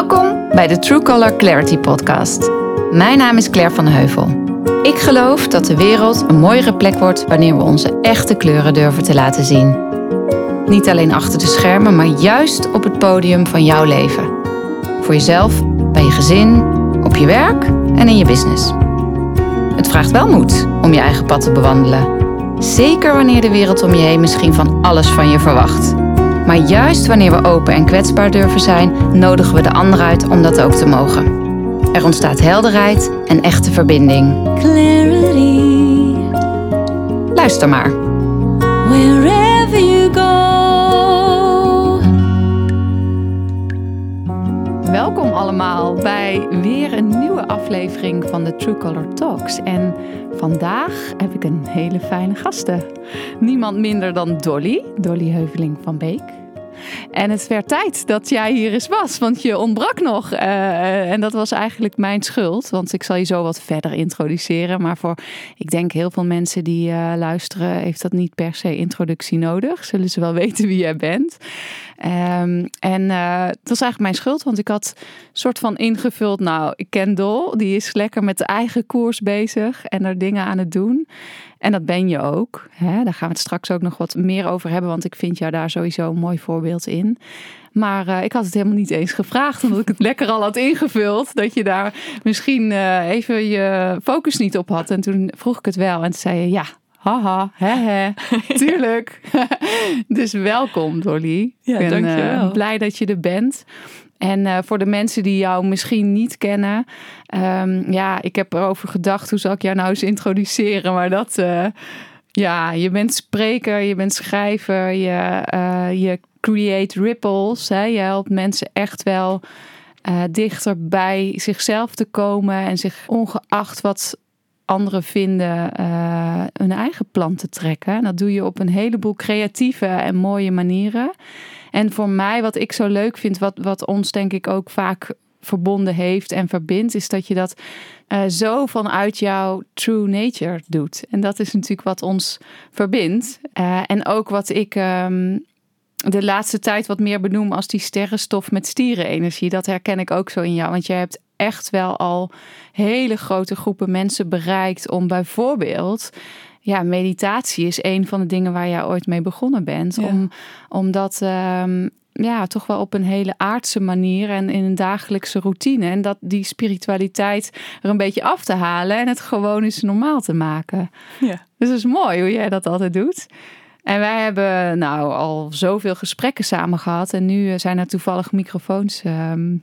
Welkom bij de True Color Clarity Podcast. Mijn naam is Claire van Heuvel. Ik geloof dat de wereld een mooiere plek wordt wanneer we onze echte kleuren durven te laten zien. Niet alleen achter de schermen, maar juist op het podium van jouw leven. Voor jezelf, bij je gezin, op je werk en in je business. Het vraagt wel moed om je eigen pad te bewandelen. Zeker wanneer de wereld om je heen misschien van alles van je verwacht. Maar juist wanneer we open en kwetsbaar durven zijn, nodigen we de ander uit om dat ook te mogen. Er ontstaat helderheid en echte verbinding. clarity Luister maar. wherever you go. Welkom allemaal bij weer een nieuwe aflevering van de True Color Talks. En vandaag heb ik een hele fijne gasten. Niemand minder dan Dolly, Dolly Heuveling van Beek. En het werd tijd dat jij hier eens was, want je ontbrak nog. Eh, en dat was eigenlijk mijn schuld, want ik zal je zo wat verder introduceren. Maar voor, ik denk, heel veel mensen die eh, luisteren, heeft dat niet per se introductie nodig. Zullen ze wel weten wie jij bent. Ehm, en eh, het was eigenlijk mijn schuld, want ik had soort van ingevuld. Nou, ik ken Dol, die is lekker met de eigen koers bezig en er dingen aan het doen. En dat ben je ook. Hè? Daar gaan we het straks ook nog wat meer over hebben, want ik vind jou daar sowieso een mooi voorbeeld in. Maar eh, ik had het helemaal niet eens gevraagd, omdat ik het lekker al had ingevuld. Dat je daar misschien eh, even je focus niet op had. En toen vroeg ik het wel en toen zei je ja. Haha, hè, hè, tuurlijk. dus welkom Dolly. Ja, ik ben dankjewel. blij dat je er bent. En eh, voor de mensen die jou misschien niet kennen, ehm, ja, ik heb erover gedacht, hoe zal ik jou nou eens introduceren? Maar dat, eh, ja, je bent spreker, je bent schrijver, je, je create ripples. Hè? Je helpt mensen echt wel dichter bij zichzelf te komen en zich ongeacht wat anderen vinden, eh, hun eigen plan te trekken. En dat doe je op een heleboel creatieve en mooie manieren. En voor mij, wat ik zo leuk vind, wat, wat ons denk ik ook vaak verbonden heeft en verbindt, is dat je dat eh, zo vanuit jouw true nature doet. En dat is natuurlijk wat ons verbindt. Eh, en ook wat ik ehm, de laatste tijd wat meer benoem als die sterrenstof met stierenenergie. Dat herken ik ook zo in jou. Want jij hebt echt wel al hele grote groepen mensen bereikt om bijvoorbeeld. Ja, meditatie is een van de dingen waar jij ooit mee begonnen bent. Ja. Om, omdat ehm, ja, toch wel op een hele aardse manier en in een dagelijkse routine. En dat die spiritualiteit er een beetje af te halen en het gewoon eens normaal te maken. Ja. Dus het is mooi hoe jij dat altijd doet. En wij hebben nou al zoveel gesprekken samen gehad. En nu eh, zijn er toevallig microfoons ehm,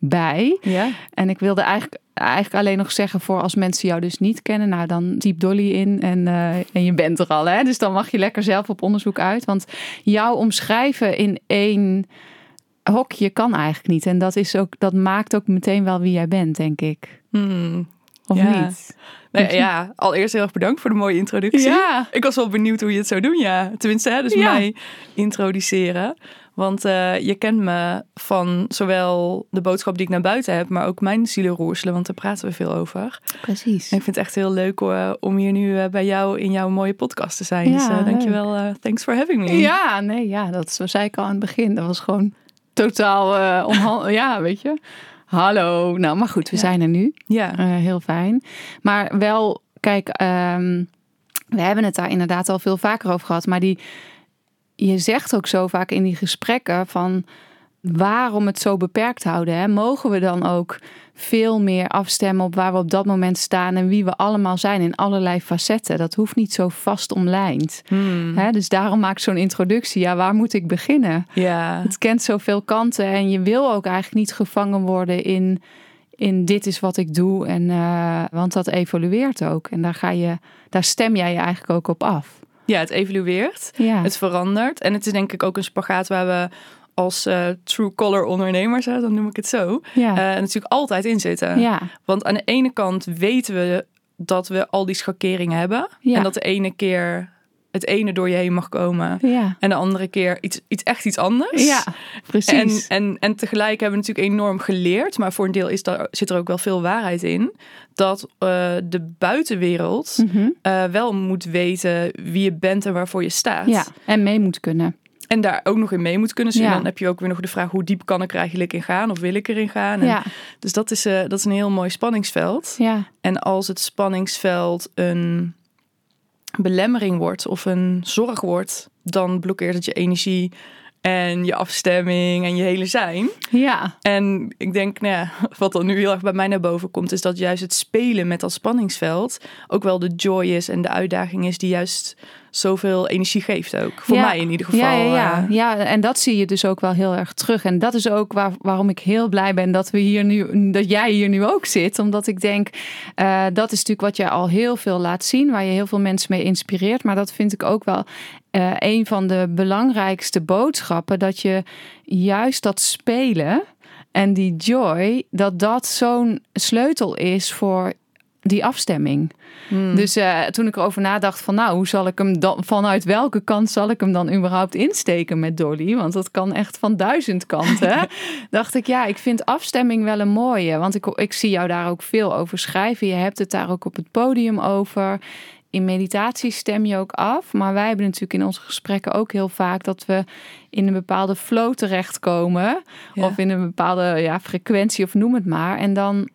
bij. Ja? En ik wilde eigenlijk, eigenlijk alleen nog zeggen voor als mensen jou dus niet kennen. Nou, dan typ Dolly in en, eh, en je bent er al. Hè? Dus dan mag je lekker zelf op onderzoek uit. Want jou omschrijven in één hokje kan eigenlijk niet. En dat, is ook, dat maakt ook meteen wel wie jij bent, denk ik. Hmm. Of Ja. niet? Nee, ja, allereerst heel erg bedankt voor de mooie introductie. Ja. Ik was wel benieuwd hoe je het zou doen, ja. Tenminste, hè, dus Ja. mij introduceren. Want eh, je kent me van zowel de boodschap die ik naar buiten heb, maar ook mijn zielenroerselen, want daar praten we veel over. Precies. En ik vind het echt heel leuk eh, om hier nu eh, bij jou in jouw mooie podcast te zijn. Ja, dus eh, leuk. dankjewel. thanks for having me. Ja, nee, ja, dat zo zei ik al aan het begin. Dat was gewoon totaal onhandig. ja, weet je. Hallo. Nou, maar goed, we Ja. zijn er nu. Ja. Eh, heel fijn. Maar wel, kijk, ehm, we hebben het daar inderdaad al veel vaker over gehad. Maar die, je zegt ook zo vaak in die gesprekken van waarom het zo beperkt houden. Hè? Mogen we dan ook veel meer afstemmen op waar we op dat moment staan en wie we allemaal zijn in allerlei facetten. Dat hoeft niet zo vast omlijnd. Hmm. Hè? Dus daarom maak ik zo'n introductie. Ja, waar moet ik beginnen? Ja. Het kent zoveel kanten en je wil ook eigenlijk niet gevangen worden in, in dit is wat ik doe. En, eh, want dat evolueert ook. En daar, ga je, daar stem jij je eigenlijk ook op af. ja, het evolueert. Ja, Het verandert. En het is denk ik ook een spagaat waar we als eh, true color ondernemers, hè, dan noem ik het zo, ja. eh, natuurlijk altijd in zitten. ja. Want aan de ene kant weten we dat we al die schakeringen hebben. Ja. En dat de ene keer het ene door je heen mag komen. ja. En de andere keer iets, iets echt iets anders. ja, En, precies. en, en tegelijk hebben we natuurlijk enorm geleerd, maar voor een deel is daar, zit er ook wel veel waarheid in, dat eh, de buitenwereld Mhm. wel moet weten wie je bent en waarvoor je staat. Ja, en mee moet kunnen. En daar ook nog in mee moet kunnen. Dus Ja. dan heb je ook weer nog de vraag: hoe diep kan ik er eigenlijk in gaan? Of wil ik erin gaan? En Ja, Dus dat is, eh, dat is een heel mooi spanningsveld. ja, En als het spanningsveld een belemmering wordt of een zorg wordt, dan blokkeert het je energie en je afstemming en je hele zijn. ja, En ik denk, nou ja, wat dan nu heel erg bij mij naar boven komt, is dat juist het spelen met dat spanningsveld ook wel de joy is en de uitdaging is die juist zoveel energie geeft ook. Voor Ja. mij in ieder geval. Ja, ja, ja. eh, ja, en dat zie je dus ook wel heel erg terug. En dat is ook waar, waarom ik heel blij ben dat we hier nu, dat jij hier nu ook zit. Omdat ik denk, eh, dat is natuurlijk wat jij al heel veel laat zien, waar je heel veel mensen mee inspireert. Maar dat vind ik ook wel eh, een van de belangrijkste boodschappen. Dat je juist dat spelen en die joy, dat dat zo'n sleutel is voor die afstemming. hmm. Dus eh, toen ik erover nadacht van nou, hoe zal ik hem dan, vanuit welke kant zal ik hem dan überhaupt insteken met Dolly? Want dat kan echt van duizend kanten. dacht ik, ja, ik vind afstemming wel een mooie. Want ik, ik zie jou daar ook veel over schrijven. Je hebt het daar ook op het podium over. In meditatie stem je ook af. Maar wij hebben natuurlijk in onze gesprekken ook heel vaak dat we in een bepaalde flow terechtkomen. Ja. Of in een bepaalde ja, frequentie of noem het maar. En dan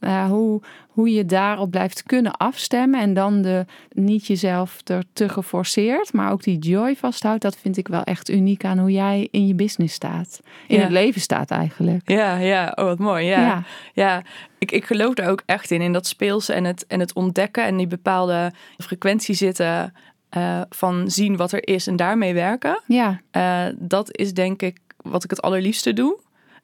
eh, hoe, hoe je daarop blijft kunnen afstemmen. En dan de, niet jezelf er te geforceerd, maar ook die joy vasthoudt. Dat vind ik wel echt uniek aan hoe jij in je business staat. In Ja. het leven staat eigenlijk. Ja, ja, oh wat mooi. Ja, ja. Ja. ik, ik geloof daar ook echt in. In dat speelse en het, en het ontdekken en die bepaalde frequentie zitten eh, van zien wat er is en daarmee werken. Ja, Eh, dat is denk ik wat ik het allerliefste doe.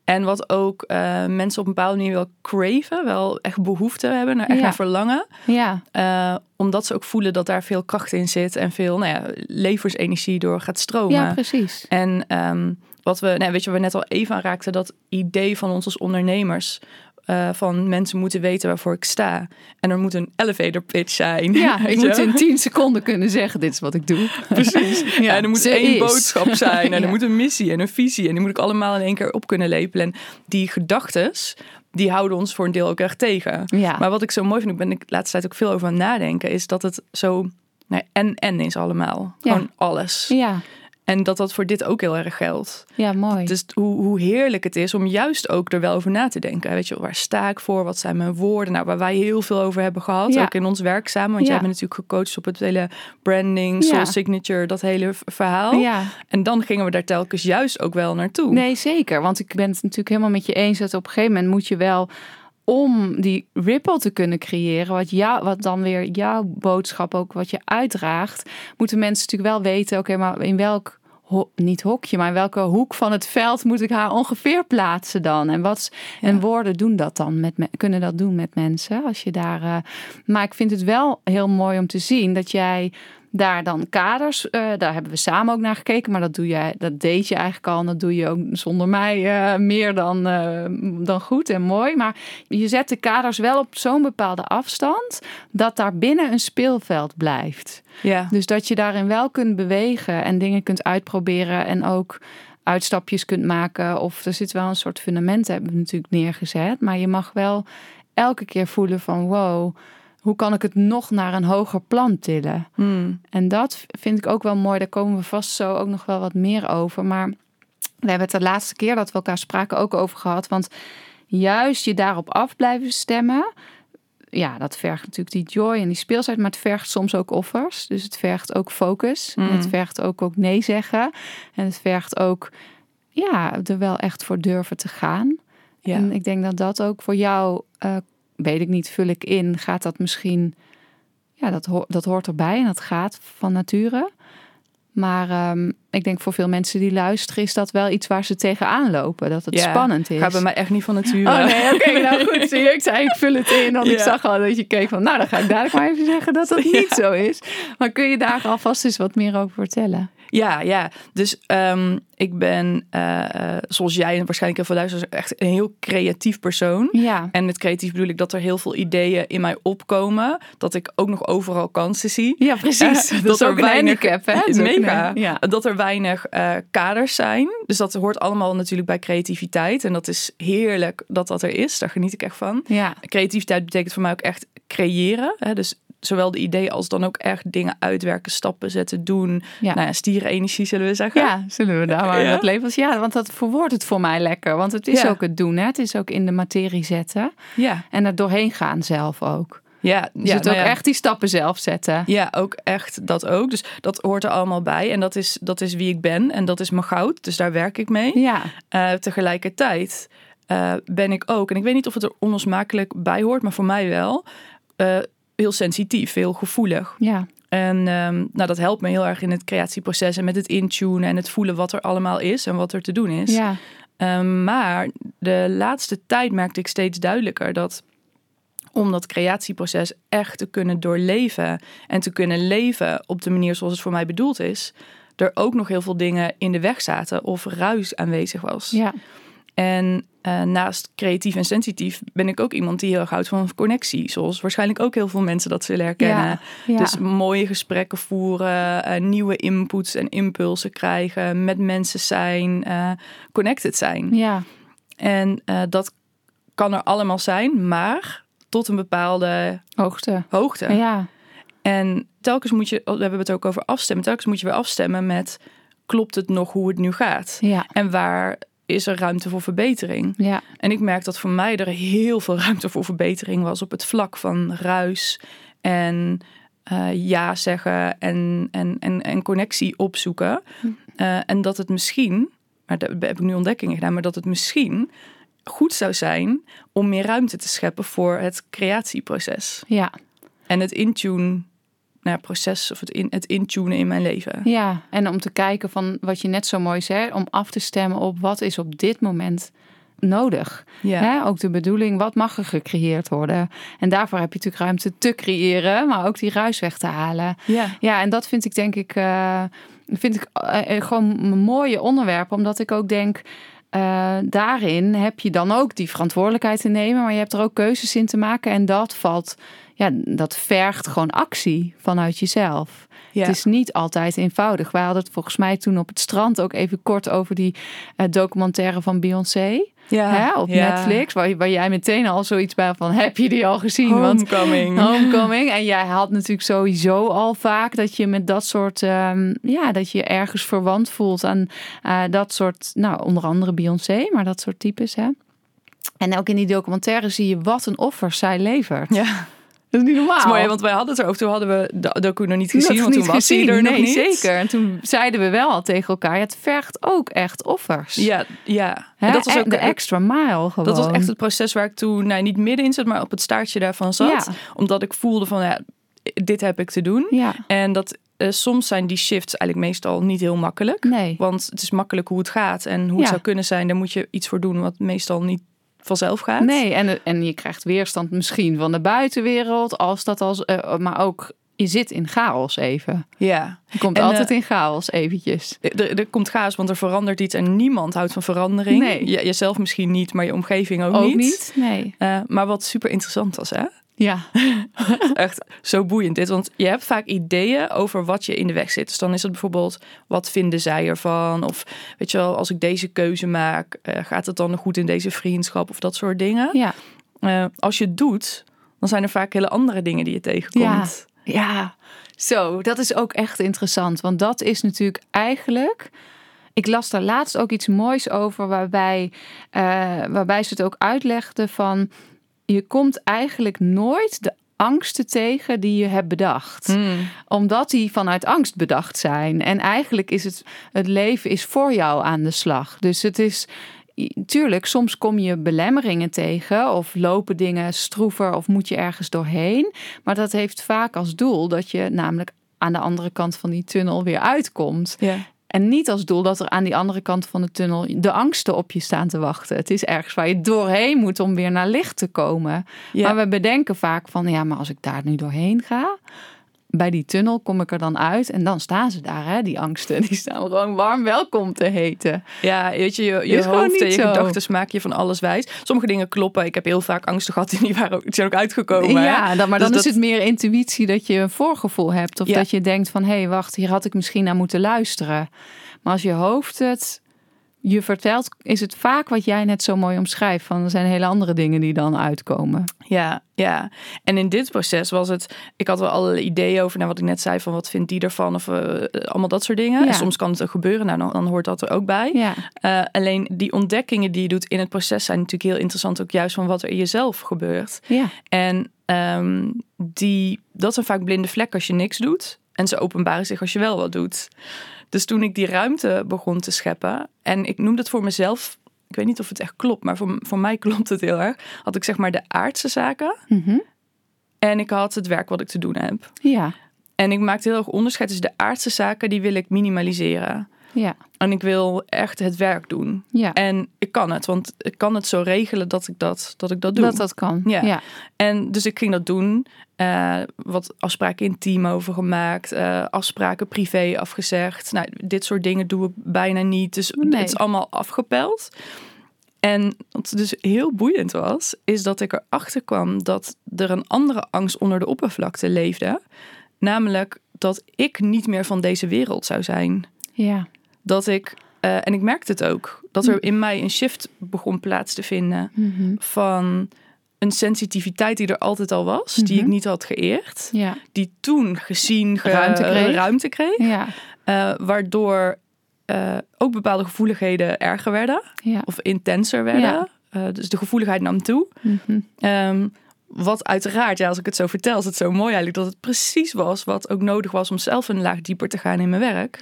En wat ook eh, mensen op een bepaalde manier wel craven, wel echt behoefte hebben, naar, echt Ja. naar verlangen. ja, Eh, omdat ze ook voelen dat daar veel kracht in zit en veel nou ja, levensenergie door gaat stromen. ja, precies. En ehm, wat we, nou, weet je, we net al even aan raakten, dat idee van ons als ondernemers. Eh, van mensen moeten weten waarvoor ik sta. En er moet een elevator pitch zijn. Ja, ik moet in tien seconden kunnen zeggen, dit is wat ik doe. Precies. Ja, en er moet één is. boodschap zijn. En Ja. er moet een missie en een visie. En die moet ik allemaal in één keer op kunnen lepelen. En die gedachtes, die houden ons voor een deel ook echt tegen. Ja, Maar wat ik zo mooi vind, ik ben ik de laatste tijd ook veel over aan het nadenken, is dat het zo nou, en en is allemaal. Ja. Gewoon alles. ja, En dat dat voor dit ook heel erg geldt. ja, mooi. Dus hoe, hoe heerlijk het is om juist ook er wel over na te denken. Weet je, wel, waar sta ik voor? Wat zijn mijn woorden? Nou, waar wij heel veel over hebben gehad. Ja. Ook in ons werk samen. Want Ja. jij bent natuurlijk gecoacht op het hele branding, soul Ja. signature, dat hele verhaal. ja. En dan gingen we daar telkens juist ook wel naartoe. Nee, zeker. Want ik ben het natuurlijk helemaal met je eens dat op een gegeven moment moet je wel om die ripple te kunnen creëren, wat, jou, wat dan weer jouw boodschap ook wat je uitdraagt, moeten mensen natuurlijk wel weten, oké, maar in welk ho- niet hokje, maar in welke hoek van het veld moet ik haar ongeveer plaatsen dan? En wat en woorden doen dat dan met me- kunnen dat doen met mensen als je daar. eh, maar ik vind het wel heel mooi om te zien dat jij daar dan kaders, eh, daar hebben we samen ook naar gekeken, maar dat doe jij, dat deed je eigenlijk al en dat doe je ook zonder mij eh, meer dan, eh, dan goed en mooi. Maar je zet de kaders wel op zo'n bepaalde afstand dat daar binnen een speelveld blijft. Ja. Dus dat je daarin wel kunt bewegen en dingen kunt uitproberen en ook uitstapjes kunt maken. Of er zit wel een soort fundament, hebben we natuurlijk neergezet. Maar je mag wel elke keer voelen van wow, hoe kan ik het nog naar een hoger plan tillen? Hmm. En dat vind ik ook wel mooi. Daar komen we vast zo ook nog wel wat meer over. Maar we hebben het de laatste keer dat we elkaar spraken ook over gehad. Want juist je daarop af blijven stemmen. Ja, dat vergt natuurlijk die joy en die speelsheid. Maar het vergt soms ook offers. Dus het vergt ook focus. En het vergt ook, ook nee zeggen. En het vergt ook ja, er wel echt voor durven te gaan. Ja. En ik denk dat dat ook voor jou, eh, weet ik niet, vul ik in, gaat dat misschien, ja, dat, ho- dat hoort erbij en dat gaat van nature. Maar ehm, ik denk voor veel mensen die luisteren, is dat wel iets waar ze tegenaan lopen. Dat het Ja, spannend is. Gaat bij mij echt niet van nature. Oh nee, oké, nou goed. Zie je, ik zei, ik vul het in. Want ik zag al dat je keek van, nou dan ga ik dadelijk maar even zeggen dat dat niet zo is. Maar kun je daar alvast eens wat meer over vertellen? Ja, ja. Dus ehm, ik ben, eh, eh, zoals jij en waarschijnlijk heel veel luisteraars, echt een heel creatief persoon. Ja, En met creatief bedoel ik dat er heel veel ideeën in mij opkomen. Dat ik ook nog overal kansen zie. ja precies. Eh, dat ook een handicap, hè? Een- Mega. Ja. Dat er weinig kaders zijn. Dus dat hoort allemaal natuurlijk bij creativiteit. En dat is heerlijk dat dat er is. Daar geniet ik echt van. Ja. Creativiteit betekent voor mij ook echt creëren. Hè? Dus zowel de ideeën als dan ook echt dingen uitwerken, stappen zetten, doen. Ja. Nou ja, stierenenergie zullen we zeggen. Ja, zullen we daar maar Ja. dat labels? Ja, want dat verwoordt het voor mij lekker. Want het is Ja. ook het doen, hè? Het is ook in de materie zetten. ja. En er doorheen gaan zelf ook. Ja, Dus ja, het nou ook ja. echt die stappen zelf zetten. Ja, ook echt dat ook. Dus dat hoort er allemaal bij. En dat is, dat is wie ik ben. En dat is mijn goud. Dus daar werk ik mee. Ja, Eh, tegelijkertijd eh, ben ik ook, en ik weet niet of het er onlosmakelijk bij hoort, maar voor mij wel, eh, heel sensitief, heel gevoelig. ja, En ehm, nou, dat helpt me heel erg in het creatieproces en met het intunen en het voelen wat er allemaal is en wat er te doen is. ja, Ehm, maar de laatste tijd merkte ik steeds duidelijker dat om dat creatieproces echt te kunnen doorleven en te kunnen leven op de manier zoals het voor mij bedoeld is, er ook nog heel veel dingen in de weg zaten of ruis aanwezig was. ja, En eh, naast creatief en sensitief ben ik ook iemand die heel erg houdt van connectie. Zoals waarschijnlijk ook heel veel mensen dat zullen herkennen. ja, ja. Dus mooie gesprekken voeren, eh, nieuwe inputs en impulsen krijgen, met mensen zijn, eh, connected zijn. ja, En dat kan er allemaal zijn, maar tot een bepaalde hoogte. hoogte. Ja, En telkens moet je, we hebben het ook over afstemmen, telkens moet je weer afstemmen met klopt het nog hoe het nu gaat? ja, En waar is er ruimte voor verbetering? ja, En ik merk dat voor mij er heel veel ruimte voor verbetering was op het vlak van ruis en eh, ja zeggen en, en, en, en connectie opzoeken. Eh, en dat het misschien, maar daar heb ik nu ontdekkingen gedaan, maar dat het misschien goed zou zijn om meer ruimte te scheppen voor het creatieproces ja, en het intune nou, proces of het, in, het intunen in mijn leven. ja. En om te kijken van wat je net zo mooi zei, om af te stemmen op wat is op dit moment nodig. Ja. Hè? Ook de bedoeling, wat mag er gecreëerd worden? En daarvoor heb je natuurlijk ruimte te creëren, maar ook die ruis weg te halen. Ja. Ja, en dat vind ik denk ik, eh, vind ik eh, gewoon een mooie onderwerp, omdat ik ook denk. daarin heb je dan ook die verantwoordelijkheid te nemen, maar je hebt er ook keuzes in te maken. En dat valt, ja, dat vergt gewoon actie vanuit jezelf. Ja. Het is niet altijd eenvoudig. Wij hadden het volgens mij toen op het strand ook even kort over die eh, documentaire van Beyoncé ja. hè, op Ja. Netflix. Waar, waar jij meteen al zoiets bij van, heb je die al gezien? Want Homecoming. Homecoming. En jij had natuurlijk sowieso al vaak dat je met dat soort, ehm, ja, dat je ergens verwant voelt aan eh, dat soort, nou, onder andere Beyoncé, maar dat soort types, hè. En ook in die documentaire zie je wat een offer zij levert. Ja. Dat is niet normaal. Dat is mooi, hè, want wij hadden het erover. Toen hadden we de docu nog niet gezien, want toen was hij er nog nee, niet. zeker. En toen zeiden we wel al tegen elkaar, het vergt ook echt offers. Ja, ja. Hè? En dat was ook de extra mile gewoon. Dat was echt het proces waar ik toen, nou, niet midden in zat, maar op het staartje daarvan zat. Ja. Omdat ik voelde van, ja, dit heb ik te doen. Ja, En dat eh, soms zijn die shifts eigenlijk meestal niet heel makkelijk. nee. Want het is makkelijk hoe het gaat en hoe het Ja. zou kunnen zijn. Daar moet je iets voor doen wat meestal niet vanzelf gaat. Nee, en, en je krijgt weerstand misschien van de buitenwereld, als dat als, eh, maar ook je zit in chaos even. Ja. Je komt En, altijd eh, in chaos eventjes. Er, er komt chaos, want er verandert iets en niemand houdt van verandering. Nee. Je, jezelf misschien niet, maar je omgeving ook, Ook niet. niet? Nee. Eh, maar wat super interessant was, hè? Ja, Echt zo boeiend dit. Want je hebt vaak ideeën over wat je in de weg zit. Dus dan is het bijvoorbeeld, wat vinden zij ervan? Of weet je wel, als ik deze keuze maak, eh, gaat het dan goed in deze vriendschap? Of dat soort dingen. ja, Eh, als je het doet, dan zijn er vaak hele andere dingen die je tegenkomt. ja. Zo, dat is ook echt interessant. Want dat is natuurlijk eigenlijk... Ik las daar laatst ook iets moois over... waarbij, eh, waarbij ze het ook uitlegde van... je komt eigenlijk nooit de angsten tegen die je hebt bedacht. Hmm. Omdat die vanuit angst bedacht zijn. En eigenlijk is het, het leven is voor jou aan de slag. Dus het is, tuurlijk, soms kom je belemmeringen tegen. Of lopen dingen stroever of moet je ergens doorheen. Maar dat heeft vaak als doel dat je namelijk aan de andere kant van die tunnel weer uitkomt. Ja. En niet als doel dat er aan die andere kant van de tunnel de angsten op je staan te wachten. Het is ergens waar je doorheen moet om weer naar licht te komen. Ja. Maar we bedenken vaak van, ja, maar als ik daar nu doorheen ga, bij die tunnel kom ik er dan uit en dan staan ze daar, hè, die angsten. Die staan gewoon warm welkom te heten. Ja, weet je, je, je hoofd en je gedachten maak je van alles wijs. Sommige dingen kloppen. Ik heb heel vaak angsten gehad en die, waren ook, die zijn ook uitgekomen. ja, dan, maar Dus dan is dat- het meer intuïtie dat je een voorgevoel hebt. Of Ja. dat je denkt van, hé, hey, wacht, hier had ik misschien naar moeten luisteren. Maar als je hoofd het je vertelt, is het vaak wat jij net zo mooi omschrijft. Van er zijn hele andere dingen die dan uitkomen. Ja, ja. En in dit proces was het, ik had wel alle ideeën over, nou wat ik net zei, van wat vindt die ervan of eh, allemaal dat soort dingen. Ja. En soms kan het ook gebeuren, nou dan, dan hoort dat er ook bij. Ja, Eh, alleen die ontdekkingen die je doet in het proces zijn natuurlijk heel interessant, ook juist van wat er in jezelf gebeurt. ja, En ehm, die, dat zijn vaak blinde vlekken als je niks doet. En ze openbaren zich als je wel wat doet. Dus toen ik die ruimte begon te scheppen, en ik noem dat voor mezelf, ik weet niet of het echt klopt, maar voor, voor mij klopt het heel erg, had ik zeg maar de aardse zaken Mhm. en ik had het werk wat ik te doen heb. ja, En ik maakte heel erg onderscheid tussen de aardse zaken, die wil ik minimaliseren. ja, En ik wil echt het werk doen. ja. En ik kan het, want ik kan het zo regelen dat ik dat, dat, ik dat doe. Dat dat kan. Ja. Ja. En dus ik ging dat doen. Eh, wat afspraken in het team over gemaakt. eh, afspraken privé afgezegd. Nou, dit soort dingen doe ik bijna niet. Dus Nee. het is allemaal afgepeld. En wat dus heel boeiend was, is dat ik erachter kwam dat er een andere angst onder de oppervlakte leefde. Namelijk dat ik niet meer van deze wereld zou zijn. ja. Dat ik, eh, en ik merkte het ook, dat er in mij een shift begon plaats te vinden Mhm. van een sensitiviteit die er altijd al was, die ik Mhm. niet had geëerd, Ja. die toen gezien ge- Ruimte kreeg. ruimte kreeg, Ja. eh, waardoor eh, ook bepaalde gevoeligheden erger werden Ja. of intenser werden. Eh, dus de gevoeligheid nam toe. Mhm. Ehm, wat uiteraard, ja, als ik het zo vertel, is het zo mooi eigenlijk dat het precies was wat ook nodig was om zelf een laag dieper te gaan in mijn werk.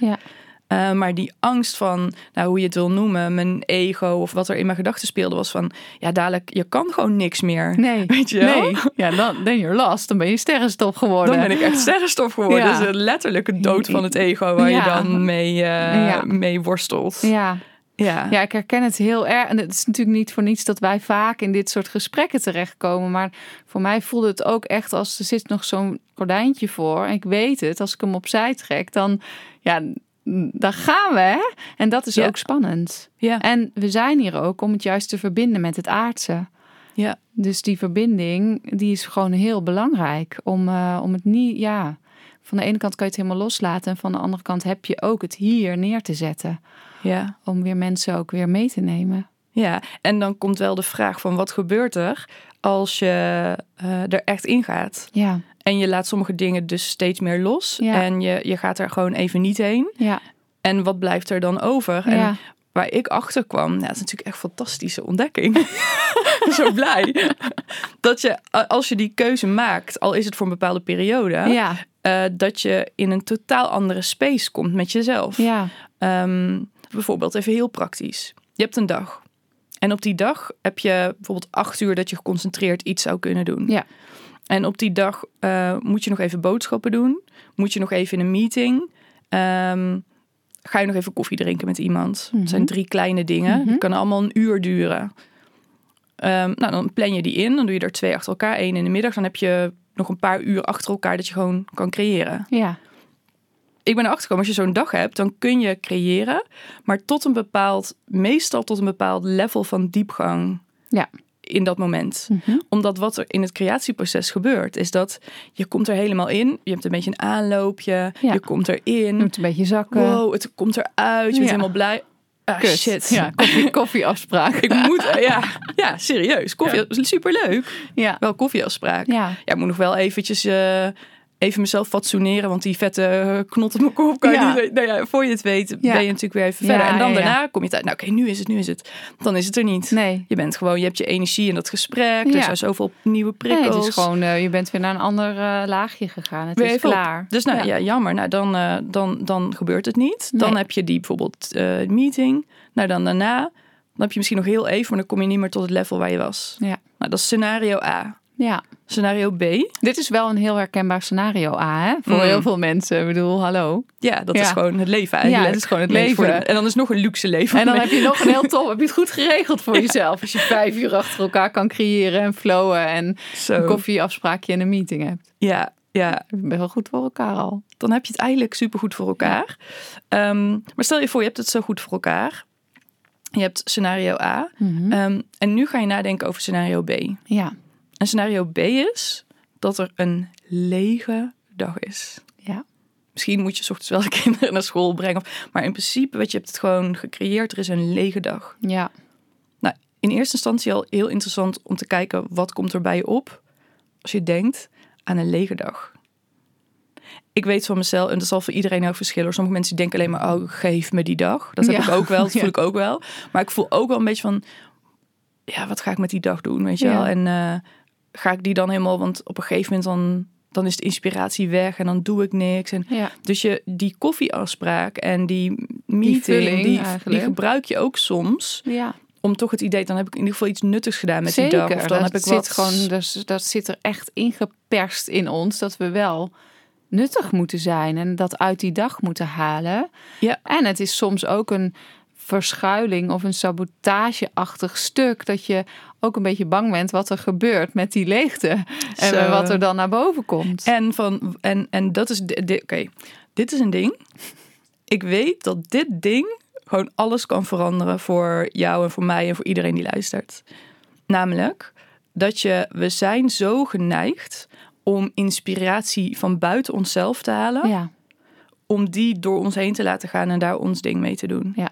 Eh, maar die angst van, nou, hoe je het wil noemen, mijn ego of wat er in mijn gedachten speelde, was van, ja, dadelijk, je kan gewoon niks meer. Nee. Weet je wel? Nee. Ja, dan ben je last. Dan ben je sterrenstof geworden. Dan ben ik echt sterrenstof geworden. Ja. Dat is een letterlijke dood van het ego waar Ja. je dan mee, eh, Ja. mee worstelt. Ja. Ja. ja, ik herken het heel erg. En het is natuurlijk niet voor niets dat wij vaak in dit soort gesprekken terechtkomen. Maar voor mij voelde het ook echt als er zit nog zo'n gordijntje voor. En ik weet het, als ik hem opzij trek, dan, ja, dan gaan we. Hè? En dat is Ja. ook spannend. Ja. En we zijn hier ook om het juist te verbinden met het aardse. Ja. Dus die verbinding, die is gewoon heel belangrijk. Om, eh, om het niet, ja, van de ene kant kan je het helemaal loslaten. En van de andere kant heb je ook het hier neer te zetten. Ja. Om weer mensen ook weer mee te nemen. ja, en dan komt wel de vraag van wat gebeurt er als je eh, er echt in gaat? Ja, En je laat sommige dingen dus steeds meer los. Ja. En je, je gaat er gewoon even niet heen. ja, En wat blijft er dan over? En waar ik achter kwam, ja, dat is natuurlijk echt een fantastische ontdekking. Zo blij. Dat je, als je die keuze maakt, al is het voor een bepaalde periode, ja, eh, dat je in een totaal andere space komt met jezelf. ja, Ehm, bijvoorbeeld even heel praktisch. Je hebt een dag. En op die dag heb je bijvoorbeeld acht uur dat je geconcentreerd iets zou kunnen doen. Ja. En op die dag eh, moet je nog even boodschappen doen. Moet je nog even in een meeting. Ehm, ga je nog even koffie drinken met iemand. Mhm. Het zijn drie kleine dingen. Mhm. Die kunnen allemaal een uur duren. Ehm, nou, dan plan je die in. Dan doe je er twee achter elkaar. één in de middag. Dan heb je nog een paar uur achter elkaar dat je gewoon kan creëren ja, ik ben erachter gekomen, als je zo'n dag hebt, dan kun je creëren, maar tot een bepaald, meestal tot een bepaald level van diepgang Ja. In dat moment. Mhm. Omdat wat er in het creatieproces gebeurt, is dat je komt er helemaal in, je hebt een beetje een aanloopje, Ja. je komt Je erin, moet een beetje zakken. wow, het komt eruit, je bent Ja. helemaal blij. Ah, Kut. shit. Ja, koffie, koffieafspraak. Ik moet, ja, ja, serieus. Koffie, superleuk. Ja, Wel koffieafspraak. ja, Ja, ik moet nog wel eventjes eh, even mezelf fatsoeneren, want die vette eh, knot op mijn kop kan je niet. Nou ja, voor je het weet, ben je natuurlijk weer even verder. En dan daarna kom je thuis. Nou, oké, nu is het, nu is het. Dan is het er niet. nee. Je bent gewoon, je hebt je energie in dat gesprek. Er zijn zoveel nieuwe Nee, prikkels. het is gewoon, eh, je bent weer naar een ander eh, laagje gegaan. Het Weer is op. klaar. Dus nou Ja. ja, jammer. Nou, dan, dan, dan gebeurt het niet. Dan Nee. heb je die bijvoorbeeld meeting. Nou, dan daarna. Dan heb je misschien nog heel even, maar dan kom je niet meer tot het level waar je was. Ja. Nou, dat is scenario A. Ja, Scenario B. dit is wel een heel herkenbaar scenario A, hè? Voor Mm. heel veel mensen. Ik bedoel, hallo. Ja, dat Ja. is gewoon het leven Ja, eigenlijk. het is gewoon het leven. de- en dan is nog een luxe leven. En dan heb je nog een heel top, heb je het goed geregeld voor jezelf. Als je vijf uur achter elkaar kan creëren en flowen en Zo. een koffieafspraakje en een meeting hebt. Ja, ja, Ik ben wel goed voor elkaar al. dan heb je het eigenlijk supergoed voor elkaar. Ehm, maar stel je voor, je hebt het zo goed voor elkaar. Je hebt scenario A. Mhm. Ehm, en nu ga je nadenken over scenario B. Ja, En scenario B is dat er een lege dag is. ja, Misschien moet je 's ochtends wel de kinderen naar school brengen. of- Maar in principe, weet je, hebt het gewoon gecreëerd. Er is een lege dag. Ja. Nou, in eerste instantie al heel interessant om te kijken wat komt er bij je op als je denkt aan een lege dag. Ik weet van mezelf, en dat zal voor iedereen ook verschillen. Sommige mensen denken alleen maar, oh, geef me die dag. Dat heb Ja. ik ook wel, dat Ja. voel ik ook wel. Maar ik voel ook wel een beetje van, ja, wat ga ik met die dag doen, weet je Ja. wel? En eh, ga ik die dan helemaal, want op een gegeven moment dan, dan is de inspiratie weg en dan doe ik niks. En Ja. dus je, die koffieafspraak en die meeting, vulling die, die, gebruik je ook soms ja. om toch het idee, dan heb ik in ieder geval iets nuttigs gedaan met Zeker. die dag. Of dan dat heb ik zit wat gewoon, dus, dat zit er echt ingeperst in ons dat we wel nuttig moeten zijn en dat uit die dag moeten halen. Ja. En het is soms ook een verschuiling of een sabotageachtig stuk dat je ook een beetje bang bent wat er gebeurt met die leegte en Zo. wat er dan naar boven komt. En, van, en, en dat is. Oké, dit is een ding. Ik weet dat dit ding gewoon alles kan veranderen voor jou en voor mij en voor iedereen die luistert. Namelijk dat je, we zijn zo geneigd om inspiratie van buiten onszelf te halen, ja, om die door ons heen te laten gaan en daar ons ding mee te doen. Ja.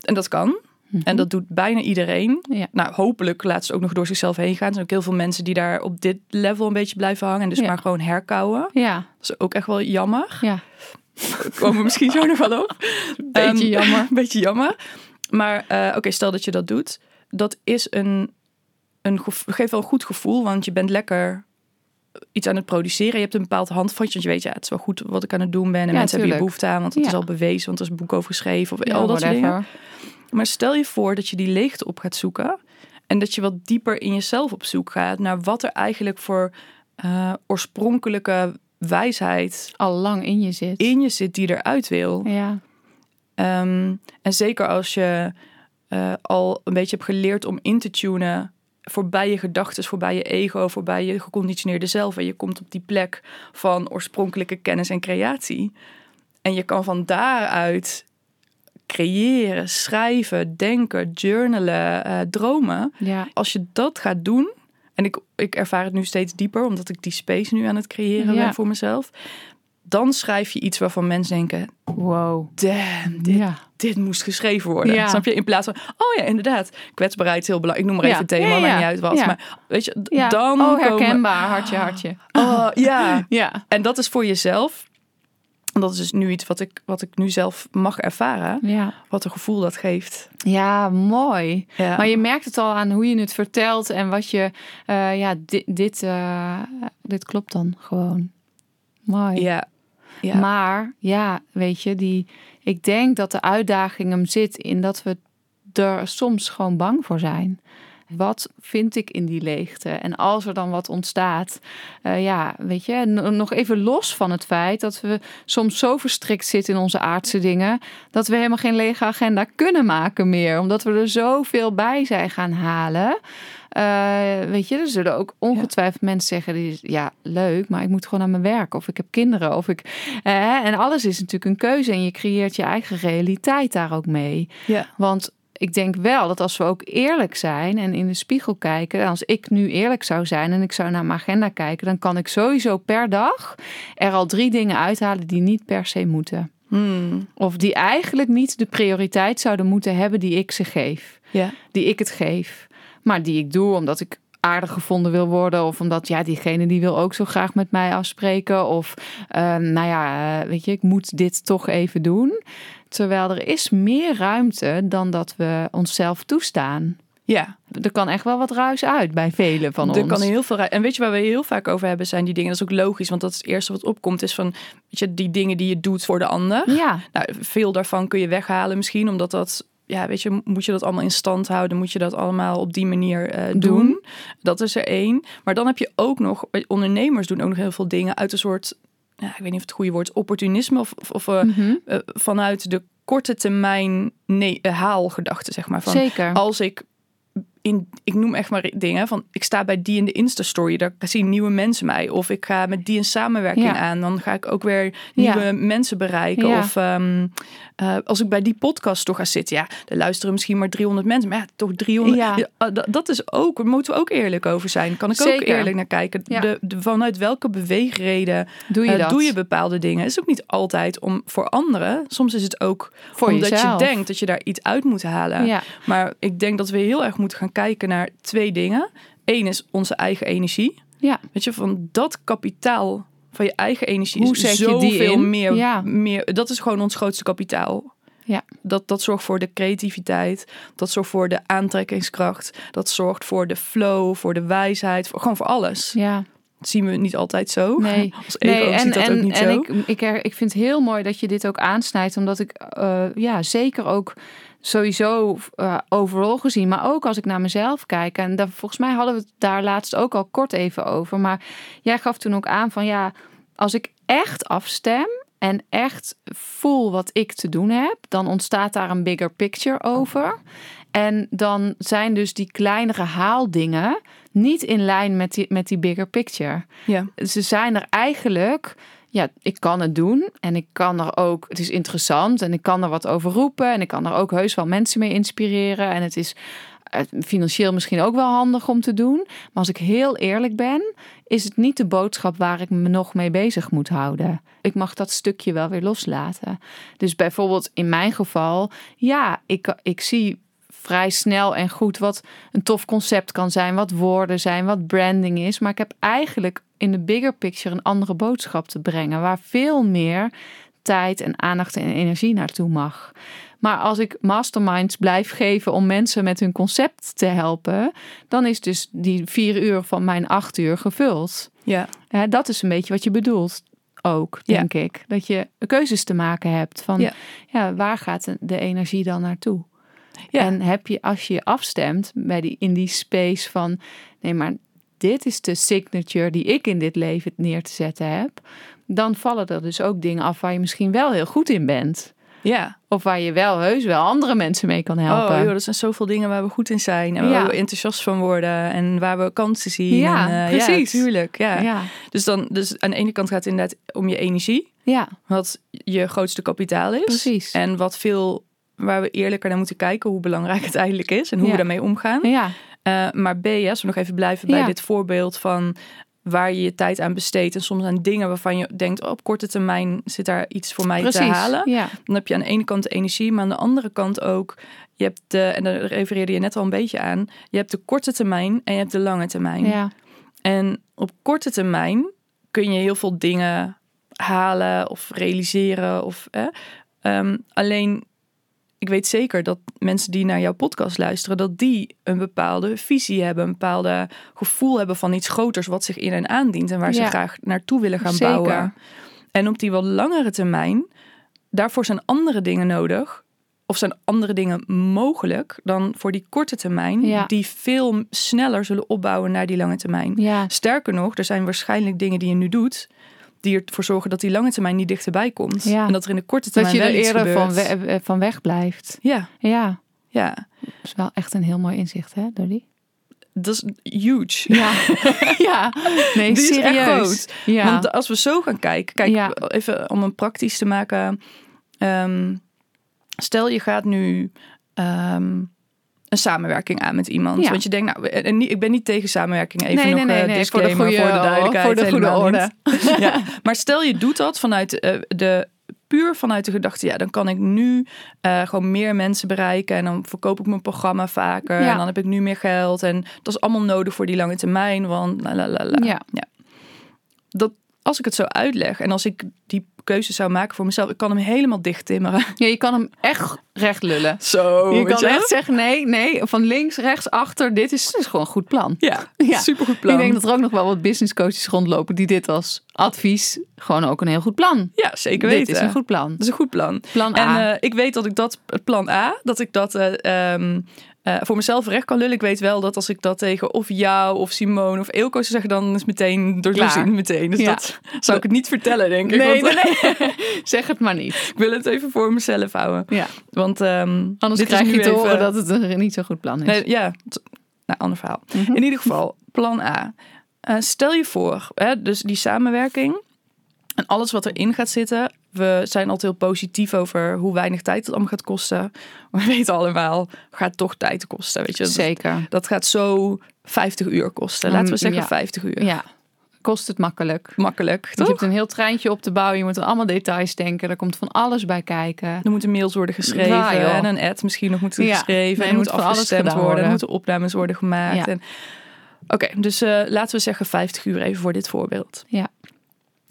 En dat kan. En dat doet bijna iedereen. Ja. Nou, hopelijk laat ze ook nog door zichzelf heen gaan. Er zijn ook heel veel mensen die daar op dit level een beetje blijven hangen. En dus Ja. maar gewoon herkauwen. ja, Dat is ook echt wel jammer. ja. Komen we misschien zo nog wel op. Beetje Ehm, jammer. Een beetje jammer. Maar eh, oké, stel dat je dat doet. Dat is een, een geeft wel een goed gevoel. Want je bent lekker iets aan het produceren. Je hebt een bepaald handvatje. Want je weet, ja, het is wel goed wat ik aan het doen ben. En Ja, mensen hebben hier behoefte aan. Want het Ja. is al bewezen. Want er is een boek over geschreven. Of Ja, al dat soort dingen. Maar stel je voor dat je die leegte op gaat zoeken. En dat je wat dieper in jezelf op zoek gaat naar wat er eigenlijk voor eh, oorspronkelijke wijsheid Al lang in je zit. in je zit die eruit wil. Ja, Ehm, en zeker als je eh, al een beetje hebt geleerd om in te tunen voorbij je gedachten, voorbij je ego, voorbij je geconditioneerde zelf. En je komt op die plek van oorspronkelijke kennis en creatie. En je kan van daaruit creëren, schrijven, denken, journalen, eh, dromen. ja. Als je dat gaat doen, en ik, ik ervaar het nu steeds dieper, omdat ik die space nu aan het creëren Ja. ben voor mezelf. Dan schrijf je iets waarvan mensen denken: Wow. damn, dit, Ja. dit moest geschreven worden. Ja. Snap je? In plaats van, oh ja, inderdaad, kwetsbaarheid is heel belangrijk. Ik noem maar even het thema, maar niet uit wat. Maar weet je, dan oh, komen- herkenbaar. Hartje, hartje. Oh, ja. Ja. En dat is voor jezelf. En dat is dus nu iets wat ik, wat ik nu zelf mag ervaren. Ja. Wat een gevoel dat geeft. Ja, mooi. Ja. Maar je merkt het al aan hoe je het vertelt en wat je, eh, ja, dit, dit, eh, dit klopt dan gewoon. Mooi. ja. Ja. Maar ja, weet je, die, ik denk dat de uitdaging hem zit in dat we er soms gewoon bang voor zijn. Wat vind ik in die leegte? En als er dan wat ontstaat, eh, ja, weet je, nog even los van het feit dat we soms zo verstrikt zitten in onze aardse dingen, dat we helemaal geen lege agenda kunnen maken meer, omdat we er zoveel bij zijn gaan halen. Eh, weet je, er zullen ook ongetwijfeld mensen zeggen die ja leuk, maar ik moet gewoon aan mijn werk of ik heb kinderen of ik en alles is natuurlijk een keuze en je creëert je eigen realiteit daar ook mee. ja. Want ik denk wel dat als we ook eerlijk zijn en in de spiegel kijken, en als ik nu eerlijk zou zijn en ik zou naar mijn agenda kijken, dan kan ik sowieso per dag er al drie dingen uithalen die niet per se moeten. Hmm. Of die eigenlijk niet de prioriteit zouden moeten hebben die ik ze geef ja. die ik het geef. Maar die ik doe omdat ik aardig gevonden wil worden. Of omdat ja, diegene die wil ook zo graag met mij afspreken. Of eh, nou ja, eh, weet je, ik moet dit toch even doen. Terwijl er is meer ruimte dan dat we onszelf toestaan. ja. Er kan echt wel wat ruis uit bij velen van er ons. kan heel veel. ra- En weet je waar we heel vaak over hebben, zijn die dingen. Dat is ook logisch, want dat is het eerste wat opkomt, is van weet je, die dingen die je doet voor de ander. Ja, Nou, veel daarvan kun je weghalen misschien, omdat dat, ja, weet je, moet je dat allemaal in stand houden, moet je dat allemaal op die manier eh, doen. Doen. Dat is er één. Maar dan heb je ook nog, ondernemers doen ook nog heel veel dingen uit een soort, ja, ik weet niet of het goede woord is, opportunisme of, of, of, eh, Mhm. eh, vanuit de korte termijn nee, eh, haalgedachte, zeg maar. Van, zeker. als ik in, ik noem echt maar dingen van, ik sta bij die in de Insta-story, daar zien nieuwe mensen mij. Of ik ga met die een samenwerking Ja. aan, dan ga ik ook weer nieuwe Ja. mensen bereiken. Ja. Of ehm, eh, als ik bij die podcast toch ga zitten, ja, er luisteren misschien maar 300 mensen, maar ja, toch 300. Ja. Ja, eh, dat, dat is ook, daar moeten we ook eerlijk over zijn. Kan ik ook eerlijk naar kijken. De, de, vanuit welke beweegreden Doe je dat? doe je bepaalde dingen? Het is ook niet altijd om voor anderen. Soms is het ook Voor omdat jezelf. je denkt dat je daar iets uit moet halen. Ja. Maar ik denk dat we heel erg moeten gaan kijken naar twee dingen. Eén is onze eigen energie. Ja. Weet je, van dat kapitaal van je eigen energie Hoe is zoveel meer, Ja. meer. Dat is gewoon ons grootste kapitaal. Ja. Dat, dat zorgt voor de creativiteit. Dat zorgt voor de aantrekkingskracht. Dat zorgt voor de flow, voor de wijsheid. Voor, gewoon voor alles. Ja. Dat zien we niet altijd zo. Nee. Als ego ziet dat ook niet en zo. Ik, ik, her- ik vind het heel mooi dat je dit ook aansnijdt, omdat ik eh, ja, zeker ook sowieso eh, overal gezien, maar ook als ik naar mezelf kijk. En daar, volgens mij hadden we het daar laatst ook al kort even over. Maar jij gaf toen ook aan van ja, als ik echt afstem en echt voel wat ik te doen heb, dan ontstaat daar een bigger picture over. En dan zijn dus die kleinere haaldingen niet in lijn met die, met die bigger picture Ja. ze zijn er eigenlijk. Ja, ik kan het doen en ik kan er ook. Het is interessant en ik kan er wat over roepen en ik kan er ook heus wel mensen mee inspireren. En het is eh, financieel misschien ook wel handig om te doen. Maar als ik heel eerlijk ben, is het niet de boodschap waar ik me nog mee bezig moet houden. Ik mag dat stukje wel weer loslaten. Dus bijvoorbeeld in mijn geval, ja, ik, ik zie vrij snel en goed wat een tof concept kan zijn, wat woorden zijn, wat branding is. Maar ik heb eigenlijk in de bigger picture een andere boodschap te brengen, waar veel meer tijd en aandacht en energie naartoe mag. Maar als ik masterminds blijf geven om mensen met hun concept te helpen, dan is dus die vier uur van mijn acht uur gevuld. Ja. Dat is een beetje wat je bedoelt ook, Ja. denk ik. Dat je keuzes te maken hebt van Ja. ja. waar gaat de energie dan naartoe? Ja. En heb je, als je je afstemt bij die, in die space van nee, maar dit is de signature die ik in dit leven neer te zetten heb, dan vallen er dus ook dingen af waar je misschien wel heel goed in bent. Ja. Of waar je wel heus wel andere mensen mee kan helpen. Oh, joh, dat zijn zoveel dingen waar we goed in zijn. En waar we enthousiast van worden. En waar we kansen zien. Ja, en, eh, precies. Ja, tuurlijk. Ja. ja, Dus, dan, dus aan de ene kant gaat het inderdaad om je energie. ja, Wat je grootste kapitaal is. Precies. En wat veel, waar we eerlijker naar moeten kijken. Hoe belangrijk het eigenlijk is. En hoe Ja. we daarmee omgaan. ja, Eh, maar B, als we nog even blijven bij Ja. dit voorbeeld van waar je je tijd aan besteedt. En soms aan dingen waarvan je denkt, oh, op korte termijn zit daar iets voor mij precies. te halen. Ja, Dan heb je aan de ene kant de energie, maar aan de andere kant ook, je hebt de, en daar refereerde je net al een beetje aan, je hebt de korte termijn en je hebt de lange termijn. ja, En op korte termijn kun je heel veel dingen halen of realiseren. Of, eh, ehm, alleen, ik weet zeker dat mensen die naar jouw podcast luisteren, dat die een bepaalde visie hebben, een bepaalde gevoel hebben van iets groters wat zich in hen aandient en waar ze graag naartoe willen gaan Zeker. bouwen. En op die wat langere termijn, daarvoor zijn andere dingen nodig. Of zijn andere dingen mogelijk dan voor die korte termijn, Ja. die veel sneller zullen opbouwen naar die lange termijn. ja, Sterker nog, er zijn waarschijnlijk dingen die je nu doet, die ervoor zorgen dat die lange termijn niet dichterbij komt. Ja. En dat er in de korte dat termijn je er eerder van, we- van weg blijft. Ja, Ja, ja. dat is wel echt een heel mooi inzicht, hè, Dolly? Dat is huge. Ja, ja. Nee, Die is echt serieus. groot. Ja. Want als we zo gaan kijken, kijk, Ja. even om een praktisch te maken. Ehm, stel je gaat nu ehm, een samenwerking aan met iemand. Ja. Want je denkt, nou, en ik ben niet tegen samenwerking. Even nee, nog nee, nee, eh, nee, voor de disclaimer, goede, voor de duidelijkheid. voor de goede helemaal orde. ja. Maar stel je doet dat vanuit eh, de puur vanuit de gedachte, ja, dan kan ik nu eh, gewoon meer mensen bereiken en dan verkoop ik mijn programma vaker Ja. en dan heb ik nu meer geld en dat is allemaal nodig voor die lange termijn, want la la la la. Ja. Dat als ik het zo uitleg en als ik die keuze zou maken voor mezelf, ik kan hem helemaal dicht timmeren. Ja, je kan hem echt recht lullen. Zo, je kan echt zeggen, nee, nee, van links, rechts, achter. Dit is, dit is gewoon een goed plan. Ja, Ja. supergoed plan. Ik denk dat er ook nog wel wat business coaches rondlopen die dit als advies gewoon ook een heel goed plan. Ja, zeker Dit weten. is een goed plan. Dat is een goed plan. Plan En A. eh, ik weet dat ik dat, plan A, dat ik dat ehm, eh, voor mezelf recht kan lullen. Ik weet wel dat als ik dat tegen of jou of Simone of Eelco zou zeggen, dan is meteen door Klaar. meteen. Dus Ja. dat zou ik het niet vertellen, denk ik. nee, want, nee, nee. zeg het maar niet. ik wil het even voor mezelf houden. Ja. Want ehm, Anders krijg je te even- horen dat het een niet zo goed plan is. Nee, ja, Nou, ander verhaal. In ieder geval, plan A. Eh, stel je voor, hè, dus die samenwerking en alles wat erin gaat zitten. We zijn altijd heel positief over hoe weinig tijd het allemaal gaat kosten. Maar we weten allemaal, gaat toch tijd kosten. Weet je? Dat- Zeker. Dat gaat zo 50 uur kosten. Laten we Mm, zeggen ja. 50 uur. Ja, kost het makkelijk. Makkelijk, Je toch? hebt een heel treintje op te bouwen. Je moet aan allemaal details denken. Er komt van alles bij kijken. Er moeten mails worden geschreven Ja, en een ad misschien nog moeten Ja. geschreven. Nee, en er moet moet afgestemd worden. Er moeten opnames worden gemaakt. En... Oké, dus eh, laten we zeggen 50 uur even voor dit voorbeeld. Ja.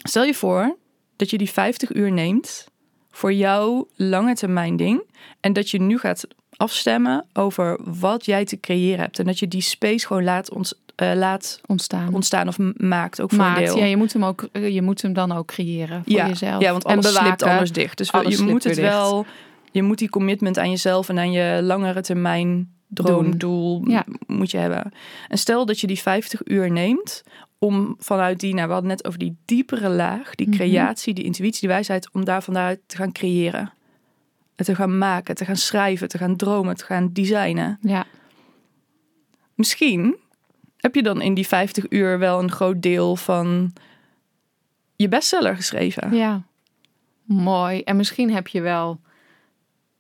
Stel je voor dat je die 50 uur neemt voor jouw lange termijn ding. En dat je nu gaat afstemmen over wat jij te creëren hebt. En dat je die space gewoon laat, ons, eh, laat Ontstaan. ontstaan of maakt ook voor een Maakt. deel. Ja, je moet hem ook. Je moet hem dan ook creëren voor ja, jezelf. Ja, want En alles slipt bewaken. anders dicht. Dus Alles je moet het wel... Je moet die commitment aan jezelf en aan je langere termijn droom, Doen. doel Ja. moet je hebben. En stel dat je die 50 uur neemt om vanuit die, nou we hadden net over die diepere laag, die Mhm. creatie, die intuïtie, die wijsheid, om daar vanuit te gaan creëren. Het te gaan maken, te gaan schrijven, te gaan dromen, te gaan designen. Ja. Misschien heb je dan in die 50 uur wel een groot deel van je bestseller geschreven. ja. Mooi. En misschien heb je wel.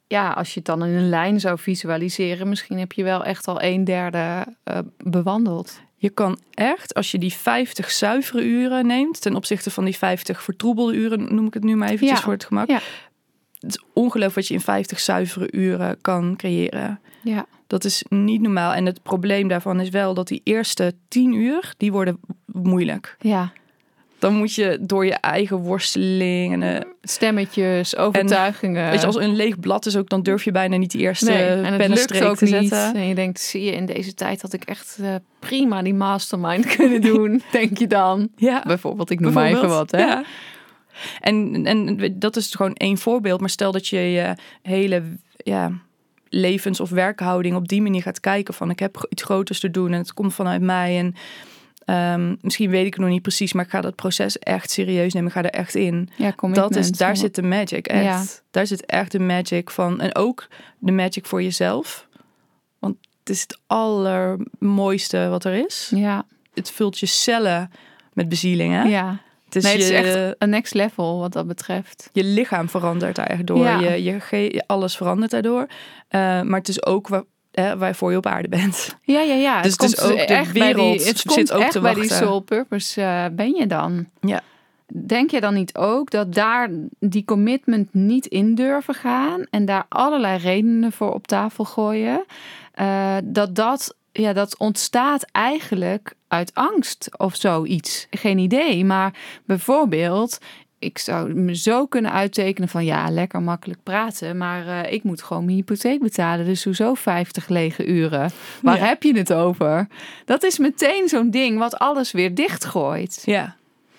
Ja, als je het dan in een lijn zou visualiseren, misschien heb je wel echt al een derde eh, bewandeld. Je kan echt, als je die 50 zuivere uren neemt, ten opzichte van die 50 vertroebelde uren, noem ik het nu maar eventjes Ja. voor het gemak. Ja. Het is ongelooflijk wat je in 50 zuivere uren kan creëren. Ja. Dat is niet normaal. En het probleem daarvan is wel dat die eerste 10 uur, die worden moeilijk. Ja. Dan moet je door je eigen worsteling en eh, Stemmetjes, overtuigingen. weet je, als een leeg blad is ook, dan durf je bijna niet die eerste nee, en het lukt pennenstreek ook te niet. zetten. En je denkt, zie je, in deze tijd had ik echt eh, prima die mastermind kunnen doen, denk je dan. Ja. Bijvoorbeeld, ik noem maar even wat. Hè? Ja. En, en dat is gewoon één voorbeeld. Maar stel dat je je hele ja, levens- of werkhouding op die manier gaat kijken. Van ik heb iets groters te doen en het komt vanuit mij. En ehm, misschien weet ik het nog niet precies, maar ik ga dat proces echt serieus nemen. Ik ga er echt in. Ja. Dat is, daar zit de magic echt. Ja. Daar zit echt de magic van. En ook de magic voor jezelf. Want het is het allermooiste wat er is. Ja, Het vult je cellen met bezieling. Hè? ja. Het is, Nee, het is je, echt een next level wat dat betreft. je lichaam verandert daar echt door. Ja. Je, je, alles verandert daardoor. Eh, maar het is ook waarvoor je op aarde bent. Ja, ja, ja. Dus het ook de echt wereld die, het zit komt ook echt te bij die soul purpose eh, ben je dan. Ja. Denk je dan niet ook dat daar die commitment niet in durven gaan en daar allerlei redenen voor op tafel gooien, eh, dat dat, ja, dat ontstaat eigenlijk uit angst of zoiets? Geen idee, maar bijvoorbeeld. Ik zou me zo kunnen uittekenen van ja, lekker makkelijk praten, maar eh, ik moet gewoon mijn hypotheek betalen. Dus hoezo 50 lege uren? Waar Ja. heb je het over? Dat is meteen zo'n ding wat alles weer dichtgooit. Ja.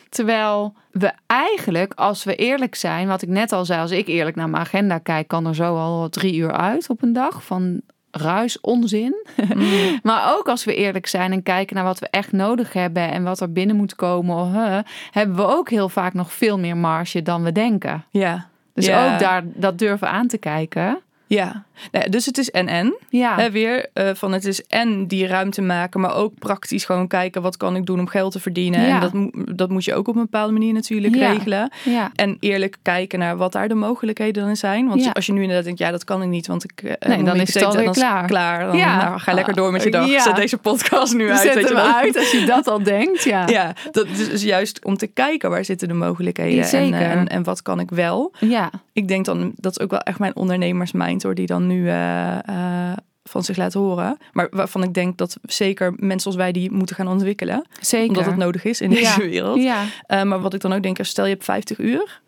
Terwijl we eigenlijk, als we eerlijk zijn, wat ik net al zei, als ik eerlijk naar mijn agenda kijk, kan er zo al drie uur uit op een dag van ruis, onzin. maar ook als we eerlijk zijn en kijken naar wat we echt nodig hebben en wat er binnen moet komen, huh, hebben we ook heel vaak nog veel meer marge dan we denken. Ja. Dus Ja. ook daar dat durven aan te kijken. Ja. Nee, dus het is en-en. Ja, Hè, weer eh, van het is en die ruimte maken, maar ook praktisch gewoon kijken wat kan ik doen om geld te verdienen. Ja. En dat, dat moet je ook op een bepaalde manier natuurlijk Ja. regelen. ja. En eerlijk kijken naar wat daar de mogelijkheden dan zijn. Want als je nu inderdaad denkt, ja, dat kan ik niet, want ik. eh, Nee, dan is het alweer klaar. klaar. Dan nou, ga lekker door met je dag. Zet deze podcast nu uit. Zet weet je hem uit als je dat al denkt. Ja, Ja, dat is dus juist om te kijken waar zitten de mogelijkheden. En, en, en wat kan ik wel. ja. Ik denk dan, dat is ook wel echt mijn ondernemersmind hoor, die dan nu eh, eh, van zich laat horen. Maar waarvan ik denk dat zeker mensen als wij die moeten gaan ontwikkelen. zeker. Omdat het nodig is in deze Ja. wereld. Ja, Eh, maar wat ik dan ook denk, stel je hebt 50 uur.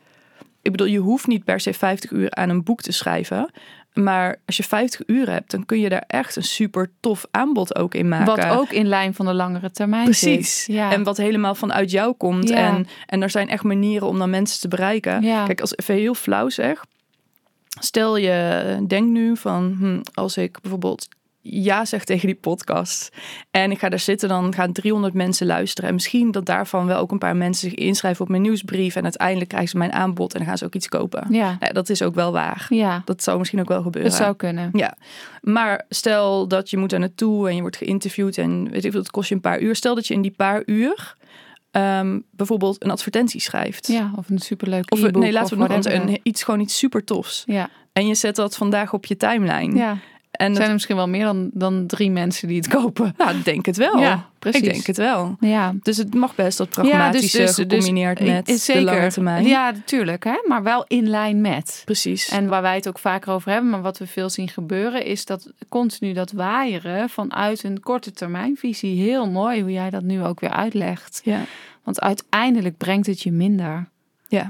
Ik bedoel, je hoeft niet per se 50 uur aan een boek te schrijven. Maar als je 50 uur hebt, dan kun je daar echt een super tof aanbod ook in maken. Wat ook in lijn van de langere termijn Precies. zit. Ja. En wat helemaal vanuit jou komt. Ja. En, en er zijn echt manieren om dan mensen te bereiken. Ja. Kijk, als even heel flauw zeg. Stel je denkt nu van, hm, als ik bijvoorbeeld ja zeg tegen die podcast en ik ga daar zitten, dan gaan 300 mensen luisteren. En misschien dat daarvan wel ook een paar mensen zich inschrijven op mijn nieuwsbrief. En uiteindelijk krijgen ze mijn aanbod en dan gaan ze ook iets kopen. Ja, Ja, dat is ook wel waar. ja Dat zou misschien ook wel gebeuren. dat zou kunnen. Ja, maar stel dat je moet daar naartoe en je wordt geïnterviewd en weet ik veel, het kost je een paar uur. Stel dat je in die paar uur ehm, bijvoorbeeld een advertentie schrijft. Ja, of een superleuk Of nee, laten we nog eens een, iets gewoon iets super tofs. Ja, En je zet dat vandaag op je timeline. ja. En zijn het, er misschien wel meer dan, dan drie mensen die het kopen. nou, ik denk het wel. Ja, precies. Ik denk het wel. Ja, Dus het mag best dat pragmatische dus- dus- gecombineerd dus- met is de lange termijn. Ja, natuurlijk, hè? maar wel in lijn met. Precies. En waar wij het ook vaker over hebben, maar wat we veel zien gebeuren, is dat continu dat waaieren vanuit een korte termijnvisie. Heel mooi hoe jij dat nu ook weer uitlegt. ja. Want uiteindelijk brengt het je minder. ja.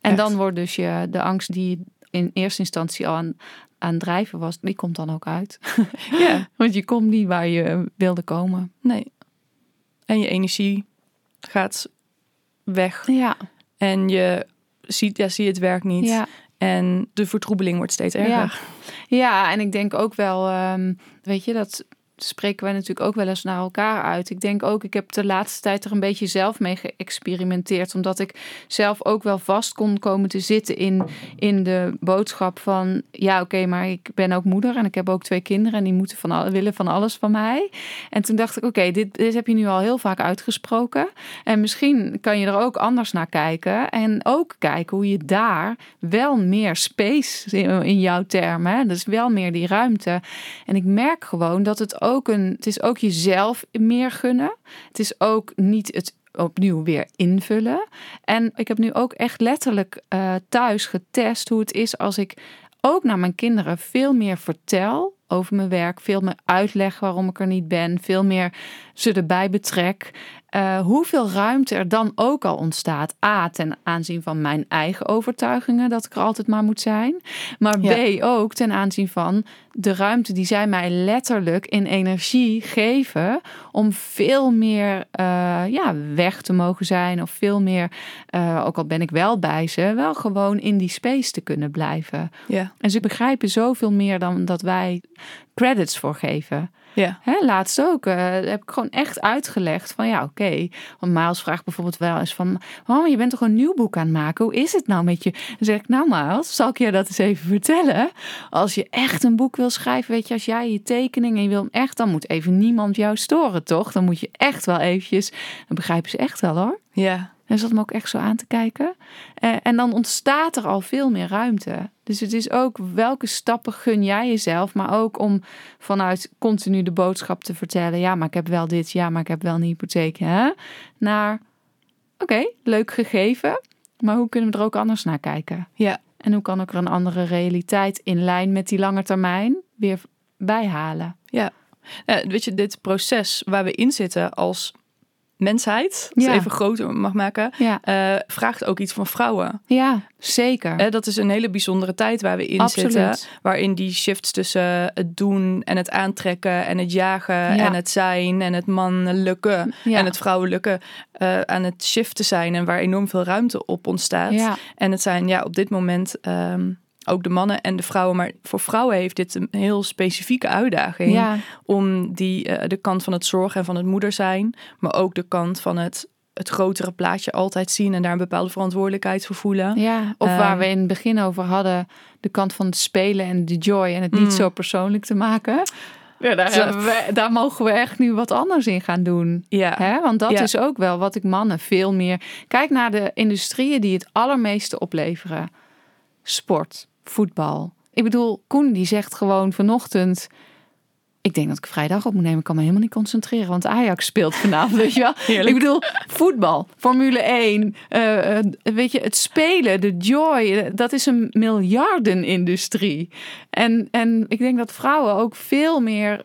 En Echt. dan wordt dus je, de angst die in eerste instantie al aan, aan het drijven was, die komt dan ook uit. ja. Want je komt niet waar je wilde komen. Nee. En je energie gaat weg. Ja, En je ziet, ja, zie het werk niet. ja. En de vertroebeling wordt steeds erger. Ja, en ik denk ook wel, ehm, weet je, dat spreken wij natuurlijk ook wel eens naar elkaar uit. Ik denk ook, ik heb de laatste tijd er een beetje zelf mee geëxperimenteerd. Omdat ik zelf ook wel vast kon komen te zitten in, in de boodschap van... Ja, oké, maar ik ben ook moeder en ik heb ook twee kinderen... en die moeten van willen van alles van mij. En toen dacht ik, oké, dit, dit heb je nu al heel vaak uitgesproken. En misschien kan je er ook anders naar kijken. En ook kijken hoe je daar wel meer space in, in jouw termen... Dus wel meer die ruimte. En ik merk gewoon dat het ook een... Het is ook jezelf meer gunnen. Het is ook niet het opnieuw weer invullen. En ik heb nu ook echt letterlijk eh, thuis getest hoe het is als ik ook naar mijn kinderen veel meer vertel over mijn werk, veel meer uitleg waarom ik er niet ben, veel meer ze erbij betrek. Eh, hoeveel ruimte er dan ook al ontstaat. A, ten aanzien van mijn eigen overtuigingen, dat ik er altijd maar moet zijn. Maar Ja. B, ook ten aanzien van de ruimte die zij mij letterlijk in energie geven. om veel meer eh, ja, weg te mogen zijn. of veel meer, eh, ook al ben ik wel bij ze, wel gewoon in die space te kunnen blijven. Ja. En ze begrijpen zoveel meer dan dat wij credits voor geven. Ja. Hè, laatst ook eh, heb ik gewoon echt uitgelegd van ja, oké. Want Miles vraagt bijvoorbeeld wel eens van... Oh, je bent toch een nieuw boek aan het maken? Hoe is het nou met je? Dan zeg ik, nou Miles, zal ik je dat eens even vertellen? Als je echt een boek wil schrijven, weet je, als jij je tekening en je wil hem echt... dan moet even niemand jou storen, toch? Dan moet je echt wel eventjes... Dan begrijpen ze echt wel hoor. Ja. En zat hem ook echt zo aan te kijken. Eh, en dan ontstaat er al veel meer ruimte. Dus het is ook welke stappen gun jij jezelf, maar ook om vanuit continu de boodschap te vertellen: ja, maar ik heb wel dit, ja, maar ik heb wel een hypotheek. Hè? Naar oké, leuk gegeven, maar hoe kunnen we er ook anders naar kijken? Ja. En hoe kan ik er een andere realiteit in lijn met die lange termijn weer bijhalen? Ja, weet je, dit proces waar we in zitten als mensheid, Ja. het even groter mag maken, Ja, eh, vraagt ook iets van vrouwen. ja zeker. Eh, dat is een hele bijzondere tijd waar we in Absoluut. zitten. Waarin die shifts tussen het doen en het aantrekken en het jagen Ja. en het zijn en het mannelijke en het vrouwelijke eh, aan het shiften zijn. En waar enorm veel ruimte op ontstaat. En het zijn ja, op dit moment ehm, ook de mannen en de vrouwen. Maar voor vrouwen heeft dit een heel specifieke uitdaging. ja, Om die, eh, de kant van het zorgen en van het moeder zijn. Maar ook de kant van het, het grotere plaatje altijd zien. En daar een bepaalde verantwoordelijkheid voor voelen. Ja, of Ehm, waar we in het begin over hadden, de kant van het spelen en de joy en het niet Mm. zo persoonlijk te maken. Ja, daar, we, daar mogen we echt nu wat anders in gaan doen. Ja, Hè? Want dat Ja. is ook wel wat ik mannen veel meer. Kijk naar de industrieën die het allermeeste opleveren: sport, voetbal. Ik bedoel, Koen die zegt gewoon vanochtend. Ik denk dat ik vrijdag op moet nemen. Ik kan me helemaal niet concentreren, want Ajax speelt vanavond, weet je wel. Heerlijk. Ik bedoel, voetbal, Formule 1, eh, eh, weet je, het spelen, de joy, eh, dat is een miljardenindustrie. En, en ik denk dat vrouwen ook veel meer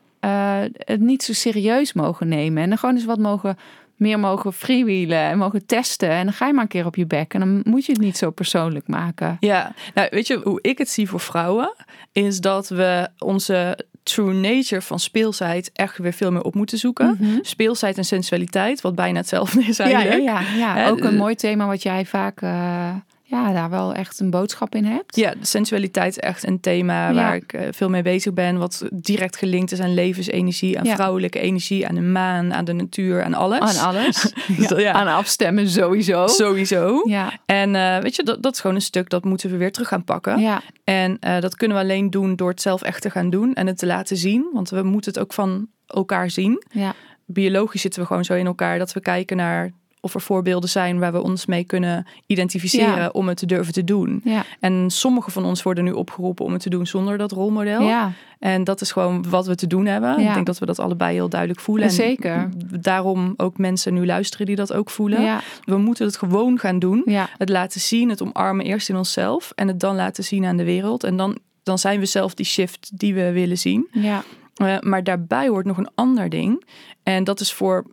het niet zo serieus mogen nemen. En dan gewoon eens wat mogen, meer mogen freewheelen en mogen testen. En dan ga je maar een keer op je bek en dan moet je het niet zo persoonlijk maken. Ja, nou weet je hoe ik het zie voor vrouwen? Is dat we onze true nature van speelsheid echt weer veel meer op moeten zoeken. Mhm. Speelsheid en sensualiteit, wat bijna hetzelfde is Ja, eigenlijk. ja, ja, ja. Hè, ook een mooi thema wat jij vaak eh, ja, daar wel echt een boodschap in hebt. Ja, sensualiteit is echt een thema Ja. waar ik eh, veel mee bezig ben. Wat direct gelinkt is aan levensenergie, aan Ja. vrouwelijke energie, aan de maan, aan de natuur, aan alles. Aan alles. Dus ja. Aan afstemmen sowieso. Sowieso. Ja, En eh, weet je, dat, dat is gewoon een stuk dat moeten we weer terug gaan pakken. ja, En eh, dat kunnen we alleen doen door het zelf echt te gaan doen en het te laten zien. Want we moeten het ook van elkaar zien. ja, Biologisch zitten we gewoon zo in elkaar dat we kijken naar of er voorbeelden zijn waar we ons mee kunnen identificeren Ja. om het te durven te doen. ja, En sommige van ons worden nu opgeroepen om het te doen zonder dat rolmodel. ja. En dat is gewoon wat we te doen hebben. Ik denk dat we dat allebei heel duidelijk voelen. En Zeker. daarom ook mensen nu luisteren die dat ook voelen. We moeten het gewoon gaan doen. Het laten zien, het omarmen eerst in onszelf. En het dan laten zien aan de wereld. En dan, dan zijn we zelf die shift die we willen zien. ja. Eh, maar daarbij hoort nog een ander ding. En dat is voor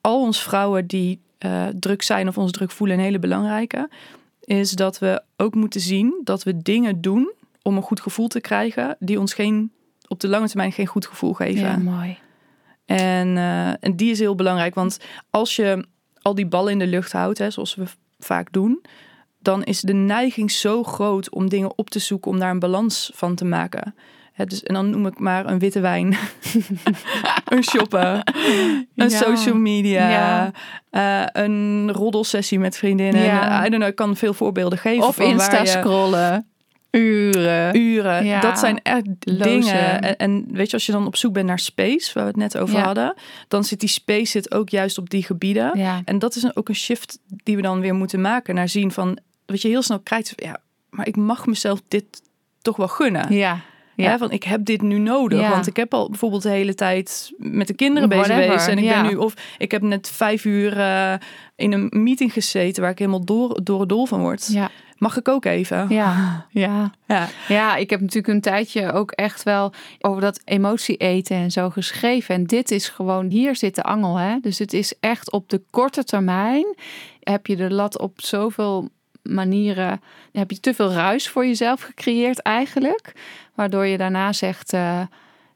al ons vrouwen die eh, druk zijn of ons druk voelen een hele belangrijke. Is dat we ook moeten zien dat we dingen doen om een goed gevoel te krijgen. Die ons geen, op de lange termijn geen goed gevoel geven. Ja, mooi. En, eh, en die is heel belangrijk. Want als je al die ballen in de lucht houdt, hè, zoals we vaak doen, dan is de neiging zo groot om dingen op te zoeken om daar een balans van te maken. Hè, dus, en dan noem ik maar een witte wijn, een shoppen, een Ja. social media, Ja. eh, een roddelsessie met vriendinnen. Ja. I don't know, ik kan veel voorbeelden geven. Of van waar Insta scrollen. Uren. uren. Ja. Dat zijn echt Lozen. dingen. En, en weet je, als je dan op zoek bent naar space, waar we het net over Ja. hadden, dan zit die space zit ook juist op die gebieden. Ja, En dat is een- ook een shift die we dan weer moeten maken naar zien van, wat je heel snel krijgt, ja, maar ik mag mezelf dit toch wel gunnen. ja. Ja. Van ik heb dit nu nodig. Ja. Want ik heb al bijvoorbeeld de hele tijd met de kinderen bezig geweest. En ik ja. ben nu, of ik heb net vijf uur eh, in een meeting gezeten waar ik helemaal door, door het dol van word. Ja, Mag ik ook even? ja, ja. Ja. Ja, ik heb natuurlijk een tijdje ook echt wel over dat emotie eten en zo geschreven. En dit is gewoon, hier zit de angel. Hè? Dus het is echt op de korte termijn heb je de lat op zoveel manieren, heb je te veel ruis voor jezelf gecreëerd eigenlijk. Waardoor je daarna zegt, eh,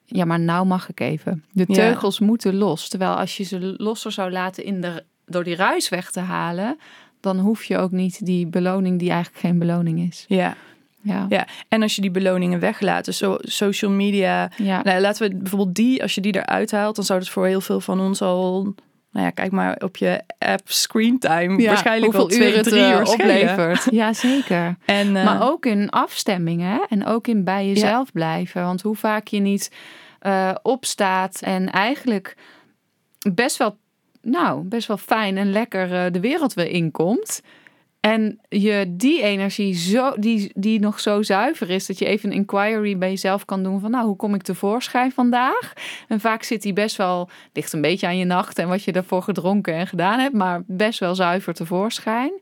ja maar nou mag ik even. De Ja. teugels moeten los. Terwijl als je ze losser zou laten in de, door die ruis weg te halen, dan hoef je ook niet die beloning die eigenlijk geen beloning is. Ja. Ja, Ja, en als je die beloningen weglaat, dus zo, social media, ja. nou, laten we bijvoorbeeld die, als je die eruit haalt, dan zou dat voor heel veel van ons al, nou ja, kijk maar op je app screen time, waarschijnlijk wel twee, het, drie eh, uur oplevert. Ja, zeker. En, eh, maar ook in afstemmingen en ook in bij jezelf blijven. Want hoe vaak je niet eh, opstaat en eigenlijk best wel, nou, best wel fijn en lekker eh, de wereld weer inkomt. En je die energie zo, die, die nog zo zuiver is, dat je even een inquiry bij jezelf kan doen van, nou, hoe kom ik tevoorschijn vandaag? En vaak zit die best wel, ligt een beetje aan je nacht en wat je daarvoor gedronken en gedaan hebt, maar best wel zuiver tevoorschijn.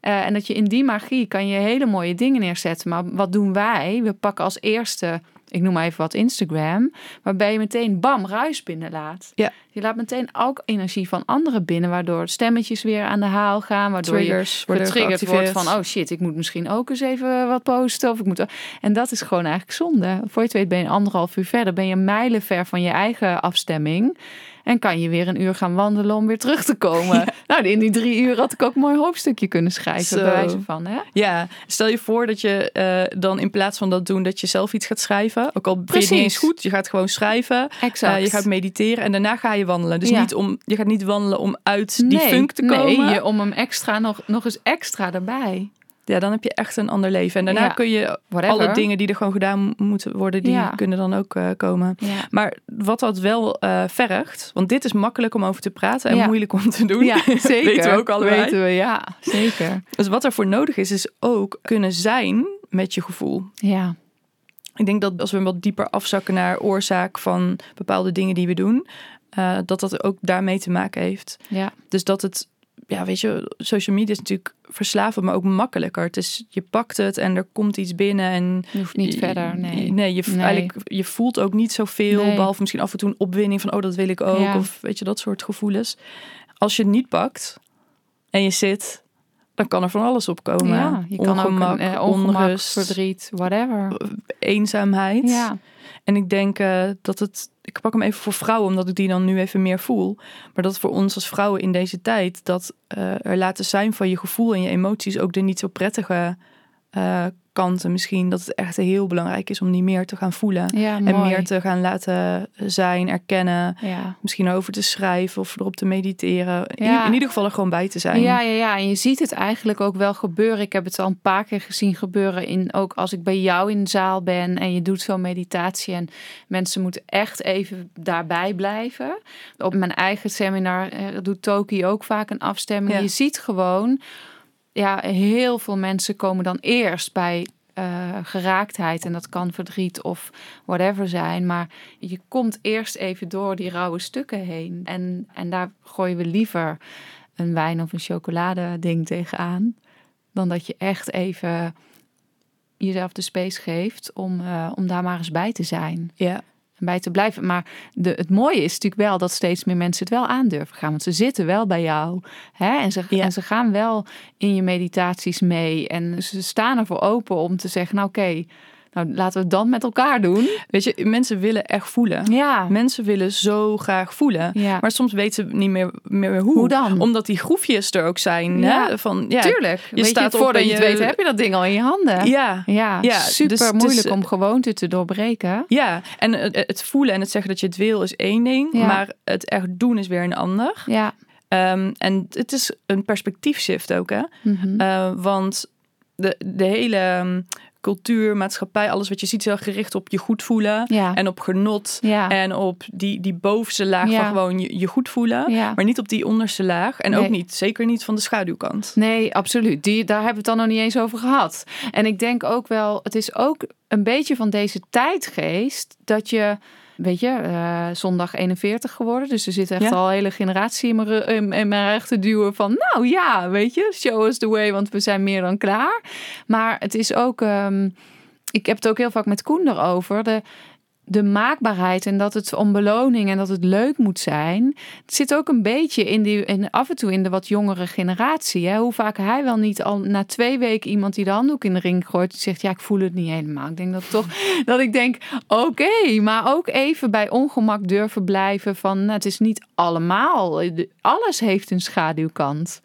Eh, en dat je in die magie kan je hele mooie dingen neerzetten. Maar wat doen wij? We pakken als eerste, ik noem maar even wat Instagram, waarbij je meteen bam, ruis binnenlaat. Ja. Je laat meteen ook energie van anderen binnen, waardoor stemmetjes weer aan de haal gaan, waardoor je triggers worden getriggerd wordt van, oh shit, ik moet misschien ook eens even wat posten. Of ik moet... En dat is gewoon eigenlijk zonde. Voor je het weet ben je anderhalf uur verder, ben je mijlen ver van je eigen afstemming. En kan je weer een uur gaan wandelen om weer terug te komen. Nou, in die drie uur had ik ook een mooi hoofdstukje kunnen schrijven, Zo. bij wijze van. Hè? Ja, stel je voor dat je eh, dan in plaats van dat doen, dat je zelf iets gaat schrijven. Ook al vind je niet eens goed, je gaat gewoon schrijven. Exact. Eh, je gaat mediteren en daarna ga je wandelen. Dus Ja. niet om, je gaat niet wandelen om uit die nee, funk te komen. Nee, je, om hem extra nog, nog eens extra erbij. Ja, dan heb je echt een ander leven. En daarna Ja. kun je Whatever. alle dingen die er gewoon gedaan moeten worden, die Ja. kunnen dan ook eh, komen. Ja. Maar wat dat wel eh, vergt, want dit is makkelijk om over te praten en moeilijk om te doen. Ja, zeker. Weten we ook allebei. Weten we, ja, zeker. Dus wat ervoor nodig is, is ook kunnen zijn met je gevoel. Ja, Ik denk dat als we wat dieper afzakken naar oorzaak van bepaalde dingen die we doen, eh, dat dat ook daarmee te maken heeft. ja, Dus dat het, ja, weet je, social media is natuurlijk verslavend, maar ook makkelijker. Het is, je pakt het en er komt iets binnen en je hoeft niet verder. Nee. Nee, je, Nee. Eigenlijk, je voelt ook niet zoveel, Nee. behalve misschien af en toe een opwinding van, oh, dat wil ik ook. Ja. Of weet je, dat soort gevoelens. Als je het niet pakt en je zit, dan kan er van alles opkomen. Ja, je kan ongemak, ook een, eh, ongemak, onrust, verdriet, whatever. eenzaamheid. Ja, En ik denk eh, dat het. Ik pak hem even voor vrouwen, omdat ik die dan nu even meer voel. Maar dat voor ons als vrouwen in deze tijd. dat eh, er laten zijn van je gevoel en je emoties ook de niet zo prettige eh, kanten misschien. Dat het echt heel belangrijk is om die meer te gaan voelen. Ja, En mooi. meer te gaan laten zijn, erkennen. Ja. Misschien over te schrijven of erop te mediteren. In, Ja. in ieder geval er gewoon bij te zijn. Ja, ja, ja. En je ziet het eigenlijk ook wel gebeuren. Ik heb het al een paar keer gezien gebeuren. In, ook als ik bij jou in de zaal ben en je doet zo'n meditatie. En mensen moeten echt even daarbij blijven. Op mijn eigen seminar eh, doet Toki ook vaak een afstemming. Je ziet gewoon, ja, heel veel mensen komen dan eerst bij eh, geraaktheid. En dat kan verdriet of whatever zijn. Maar je komt eerst even door die rauwe stukken heen. En, en daar gooien we liever een wijn of een chocolade ding tegenaan. Dan dat je echt even jezelf de space geeft om, eh, om daar maar eens bij te zijn. ja. Bij te blijven. Maar de, het mooie is natuurlijk wel dat steeds meer mensen het wel aandurven gaan. Want ze zitten wel bij jou. Hè? En, ze, Ja. en ze gaan wel in je meditaties mee. En ze staan ervoor open om te zeggen, nou oké, nou laten we het dan met elkaar doen. Weet je, mensen willen echt voelen. Ja, Mensen willen zo graag voelen. ja. Maar soms weten ze niet meer, meer hoe. Hoe dan? Omdat die groefjes er ook zijn. Ja. Hè? Van, ja, tuurlijk. je Weet staat je, op voordat je het weet heb je dat ding al in je handen. Ja, Ja, Ja, super dus- dus, moeilijk eh, om gewoonte te doorbreken. ja. En het, het voelen en het zeggen dat je het wil is één ding. Ja. Maar het echt doen is weer een ander. Ja. Ehm, en het is een perspectiefshift ook. Hè? Mhm. Eh, want de, de hele ehm, cultuur, maatschappij, alles wat je ziet is heel gericht op je goed voelen. ja. En op genot. ja. En op die, die bovenste laag Ja. van gewoon je, je goed voelen. Maar niet op die onderste laag. En ook niet, zeker niet van de schaduwkant. Nee, absoluut. Die, daar hebben we het dan nog niet eens over gehad. En ik denk ook wel, het is ook een beetje van deze tijdgeest dat je. Weet je, eh, zondag 41 geworden. Dus er zit echt Ja. al een hele generatie in mijn, in, in mijn rug te duwen van... Nou ja, weet je, show us the way, want we zijn meer dan klaar. Maar het is ook... ehm, ik heb het ook heel vaak met Koen erover. De, de maakbaarheid en dat het om beloning en dat het leuk moet zijn. Het zit ook een beetje in die, in, af en toe in de wat jongere generatie. Hè? Hoe vaak hij wel niet al na twee weken iemand die de handdoek in de ring gooit. Zegt, ja, ik voel het niet helemaal. Ik denk dat toch, dat ik denk, oké, maar ook even bij ongemak durven blijven van, nou, het is niet allemaal. Alles heeft een schaduwkant.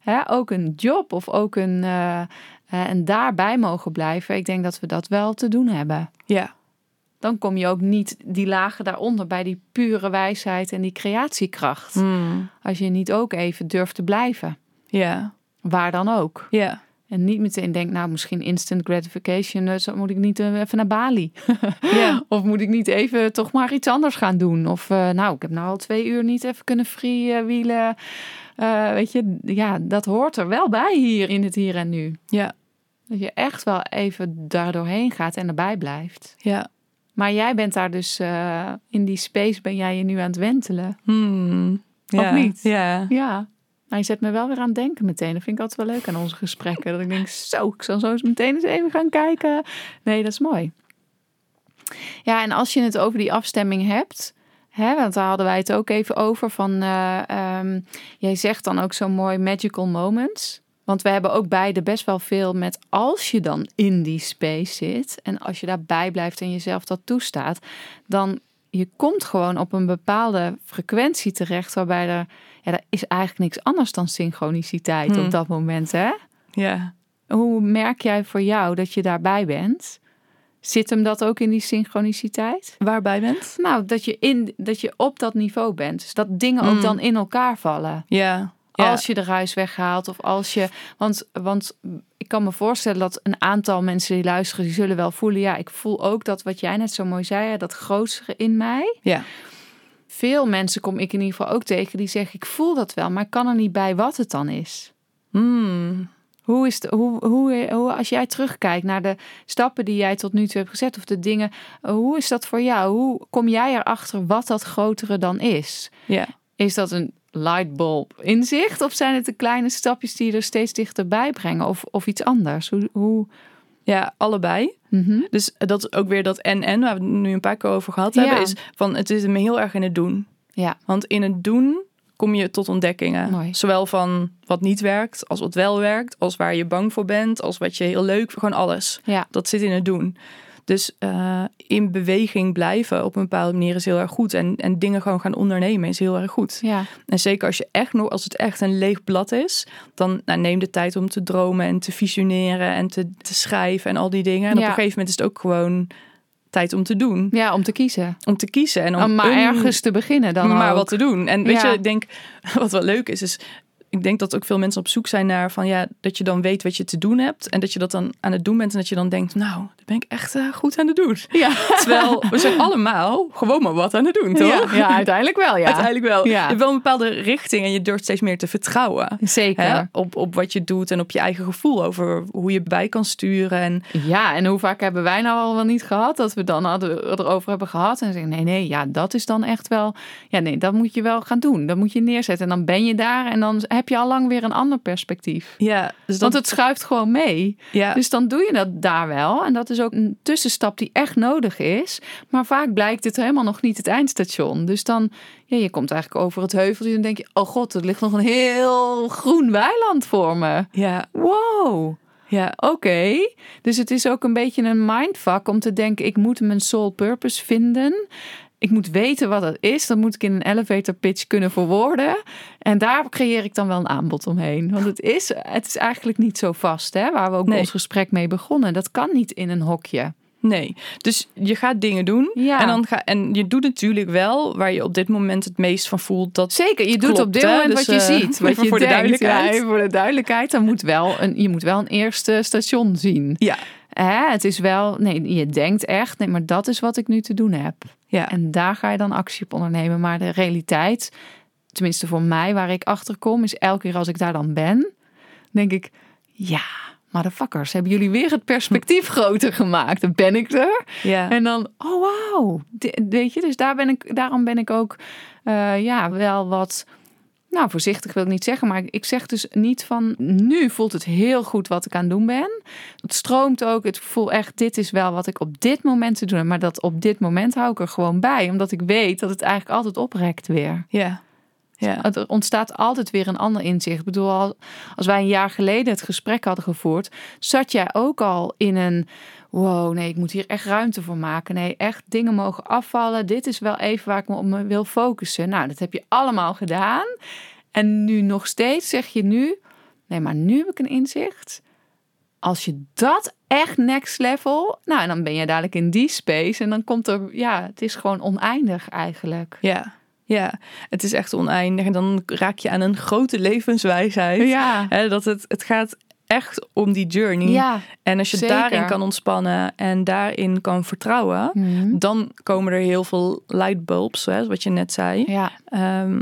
Hè? Ook een job of ook een, eh, eh, en daarbij mogen blijven. Ik denk dat we dat wel te doen hebben Ja, dan kom je ook niet die lagen daaronder bij die pure wijsheid en die creatiekracht. Mm. Als je niet ook even durft te blijven. ja, Waar dan ook. ja. En niet meteen denkt, nou misschien instant gratification, dus moet ik niet eh, even naar Bali. Ja. of moet ik niet even toch maar iets anders gaan doen. Of eh, nou, ik heb nou al twee uur niet even kunnen freewielen. Eh weet je, ja, dat hoort er wel bij hier in het hier en nu. Ja, Dat je echt wel even daar doorheen gaat en erbij blijft. ja. Maar jij bent daar dus eh, in die space ben jij je nu aan het wentelen. Hmm. Of Ja. niet? Ja. Ja. Maar je zet me wel weer aan het denken meteen. Dat vind ik altijd wel leuk aan onze gesprekken. Dat ik denk, zo, ik zal zo eens meteen eens even gaan kijken. Nee, dat is mooi. Ja, en als je het over die afstemming hebt... Hè, want daar hadden wij het ook even over. Van, eh, ehm, jij zegt dan ook zo mooi magical moments. Want we hebben ook beide best wel veel met als je dan in die space zit... en als je daarbij blijft en jezelf dat toestaat... dan je komt gewoon op een bepaalde frequentie terecht... waarbij er ja, er is eigenlijk niks anders dan synchroniciteit Hmm. op dat moment, hè? Ja. Hoe merk jij voor jou dat je daarbij bent? Zit hem dat ook in die synchroniciteit? Waarbij bent? Nou, dat je, in, dat je op dat niveau bent. Dus dat dingen ook Hmm. dan in elkaar vallen. Ja. Ja. Als je de ruis weghaalt of als je... Want, want ik kan me voorstellen dat een aantal mensen die luisteren... die zullen wel voelen... ja, ik voel ook dat wat jij net zo mooi zei... dat grootste in mij. Ja. Veel mensen kom ik in ieder geval ook tegen... die zeggen, ik voel dat wel, maar ik kan er niet bij wat het dan is. Hmm. Hoe is het, hoe, hoe, hoe, als jij terugkijkt naar de stappen die jij tot nu toe hebt gezet, of de dingen, hoe is dat voor jou? Hoe kom jij erachter wat dat grotere dan is? Ja. Is dat een lightbulb inzicht, of zijn het de kleine stapjes die je er steeds dichterbij brengen, of, of iets anders? Hoe, hoe... Ja, allebei. Mhm. Dus dat is ook weer dat en-en, waar we het nu een paar keer over gehad Ja. hebben, is van het is me heel erg in het doen. Ja. Want in het doen kom je tot ontdekkingen. Mooi. Zowel van wat niet werkt, als wat wel werkt, als waar je bang voor bent, als wat je heel leuk, gewoon alles. Ja. Dat zit in het doen. Dus eh, in beweging blijven op een bepaalde manier is heel erg goed. En, en dingen gewoon gaan ondernemen is heel erg goed. Ja. En zeker als je echt nog, als het echt een leeg blad is, dan nou, neem de tijd om te dromen en te visioneren en te, te schrijven en al die dingen. En op een gegeven moment is het ook gewoon tijd om te doen. ja, om te kiezen. Om te kiezen en om Om maar een- ergens te beginnen dan maar ook. wat te doen. En weet Ja. je, ik denk, wat wel leuk is, is ik denk dat ook veel mensen op zoek zijn naar van ja, dat je dan weet wat je te doen hebt en dat je dat dan aan het doen bent en dat je dan denkt, nou, dat ben ik echt eh, goed aan het doen. Ja. Terwijl we zijn allemaal gewoon maar wat aan het doen, toch? Ja, ja, uiteindelijk wel, ja. Uiteindelijk wel. Ja. Je hebt wel een bepaalde richting en je durft steeds meer te vertrouwen. Zeker. Hè? Op, op wat je doet en op je eigen gevoel over hoe je bij kan sturen. En Ja, en hoe vaak hebben wij nou al wel niet gehad dat we dan hadden, erover hebben gehad en zeggen nee, nee, ja, dat is dan echt wel, ja, nee, dat moet je wel gaan doen. Dat moet je neerzetten en dan ben je daar en dan heb je al lang weer een ander perspectief. ja, dus dat, Want het schuift gewoon mee. ja, Dus dan doe je dat daar wel. En dat is ook een tussenstap die echt nodig is. Maar vaak blijkt het helemaal nog niet het eindstation. Dus dan, ja, je komt eigenlijk over het heuveltje en dan denk je, oh god, er ligt nog een heel groen weiland voor me. ja, Wow. ja, Oké, dus het is ook een beetje een mindfuck om te denken: ik moet mijn soul purpose vinden. Ik moet weten wat het is. Dat moet ik in een elevator pitch kunnen verwoorden. En daar creëer ik dan wel een aanbod omheen. Want het is, het is eigenlijk niet zo vast, hè, waar we ook Nee. ons gesprek mee begonnen. Dat kan niet in een hokje. nee. Dus je gaat dingen doen Ja. en, dan ga, en je doet natuurlijk wel waar je op dit moment het meest van voelt. Dat, Zeker, je doet op dit moment Dus, wat je eh, ziet. Wat je voor de duidelijkheid. Ja, voor de duidelijkheid. Dan moet wel een, je moet wel een eerste station zien. ja, Hè, het is wel, nee, je denkt echt, nee, maar dat is wat ik nu te doen heb. ja, En daar ga je dan actie op ondernemen. Maar de realiteit, tenminste voor mij, waar ik achter kom, is elke keer als ik daar dan ben, denk ik, ja, motherfuckers, hebben jullie weer het perspectief groter gemaakt? Dan ben ik er. ja. En dan, oh wauw, Di- weet je, dus daar ben ik, daarom ben ik ook, eh, ja, wel wat. Nou, voorzichtig wil ik niet zeggen, maar ik zeg dus niet van nu voelt het heel goed wat ik aan het doen ben. Het stroomt ook, het voel echt, dit is wel wat ik op dit moment te doen heb. Maar dat op dit moment hou ik er gewoon bij, omdat ik weet dat het eigenlijk altijd oprekt weer. ja. Ja. Het- Er ontstaat altijd weer een ander inzicht. Ik bedoel, al- als wij een jaar geleden het gesprek hadden gevoerd, zat jij ook al in een. Wow, nee, ik moet hier echt ruimte voor maken. Nee, echt dingen mogen afvallen. Dit is wel even waar ik me op me wil focussen. Nou, dat heb je allemaal gedaan. En nu nog steeds zeg je nu: nee, maar nu heb ik een inzicht. Als je dat echt next level, nou, en dan ben je dadelijk in die space en dan komt er, ja, het is gewoon oneindig eigenlijk. Ja, ja, het is echt oneindig. En dan raak je aan een grote levenswijsheid. Ja, Hè, dat het, het gaat echt om die journey. ja. En als je zeker. daarin kan ontspannen en daarin kan vertrouwen, Mhm. dan komen er heel veel lightbulbs, hè, wat je net zei. Ja, Ehm,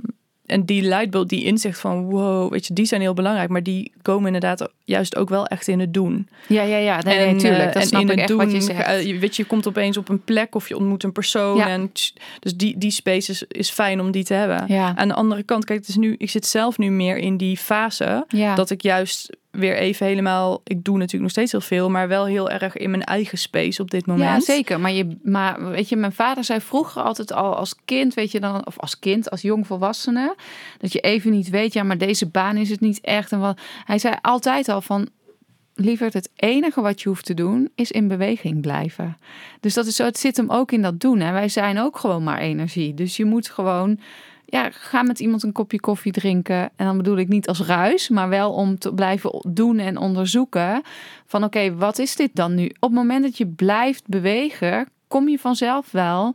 en die lightbulb, die inzicht van wow, weet je, die zijn heel belangrijk, maar die komen inderdaad juist ook wel echt in het doen. ja, ja, ja. Nee, nee, en, tuurlijk. eh, Dat snap in ik echt doen, wat je zegt. je weet je, je komt opeens op een plek of je ontmoet een persoon. Ja. En, dus die, die space is, is fijn om die te hebben. Ja. Aan de andere kant, kijk, het is nu, ik zit zelf nu meer in die fase ja. dat ik juist weer even helemaal, ik doe natuurlijk nog steeds heel veel, maar wel heel erg in mijn eigen space op dit moment. Ja, zeker. Maar, je, maar weet je, mijn vader zei vroeger altijd al als kind, weet je dan, of als kind, als jong volwassene, dat je even niet weet, ja, maar deze baan is het niet echt. En wat, hij zei altijd al van, lieverd, het enige wat je hoeft te doen is in beweging blijven. Dus dat is zo, het zit hem ook in dat doen. En wij zijn ook gewoon maar energie. Dus je moet gewoon, ja, ga met iemand een kopje koffie drinken. En dan bedoel ik niet als ruis, maar wel om te blijven doen en onderzoeken. Van oké, wat is dit dan nu? Op het moment dat je blijft bewegen, kom je vanzelf wel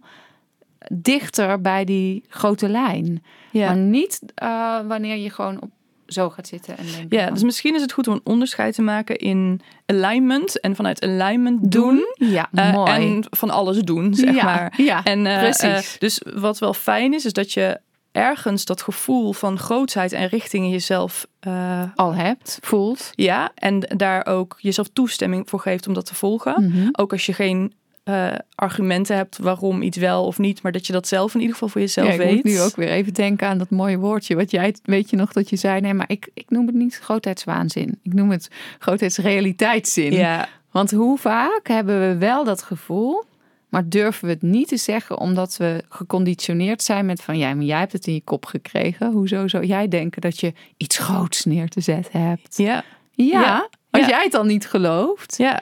dichter bij die grote lijn. Ja. Maar niet eh, wanneer je gewoon op zo gaat zitten en denken. Ja, van, dus misschien is het goed om een onderscheid te maken in alignment en vanuit alignment doen. Ja, eh, mooi. en van alles doen, zeg ja, maar. Ja, En, eh, precies. dus wat wel fijn is, is dat je ergens dat gevoel van grootsheid en richting in jezelf, eh, al hebt, voelt. ja, en daar ook jezelf toestemming voor geeft om dat te volgen. Mhm. Ook als je geen eh, argumenten hebt waarom iets wel of niet, maar dat je dat zelf in ieder geval voor jezelf Ja, ik weet. moet nu ook weer even denken aan dat mooie woordje. Wat jij, weet je nog dat je zei, nee, maar ik, ik noem het niet grootheidswaanzin. Ik noem het grootheidsrealiteitszin. Ja, Want hoe vaak hebben we wel dat gevoel, maar durven we het niet te zeggen omdat we geconditioneerd zijn met van ja, maar jij hebt het in je kop gekregen. Hoezo zou jij denken dat je iets groots neer te zetten hebt? ja, Ja, Ja, als ja. jij het dan niet gelooft. ja.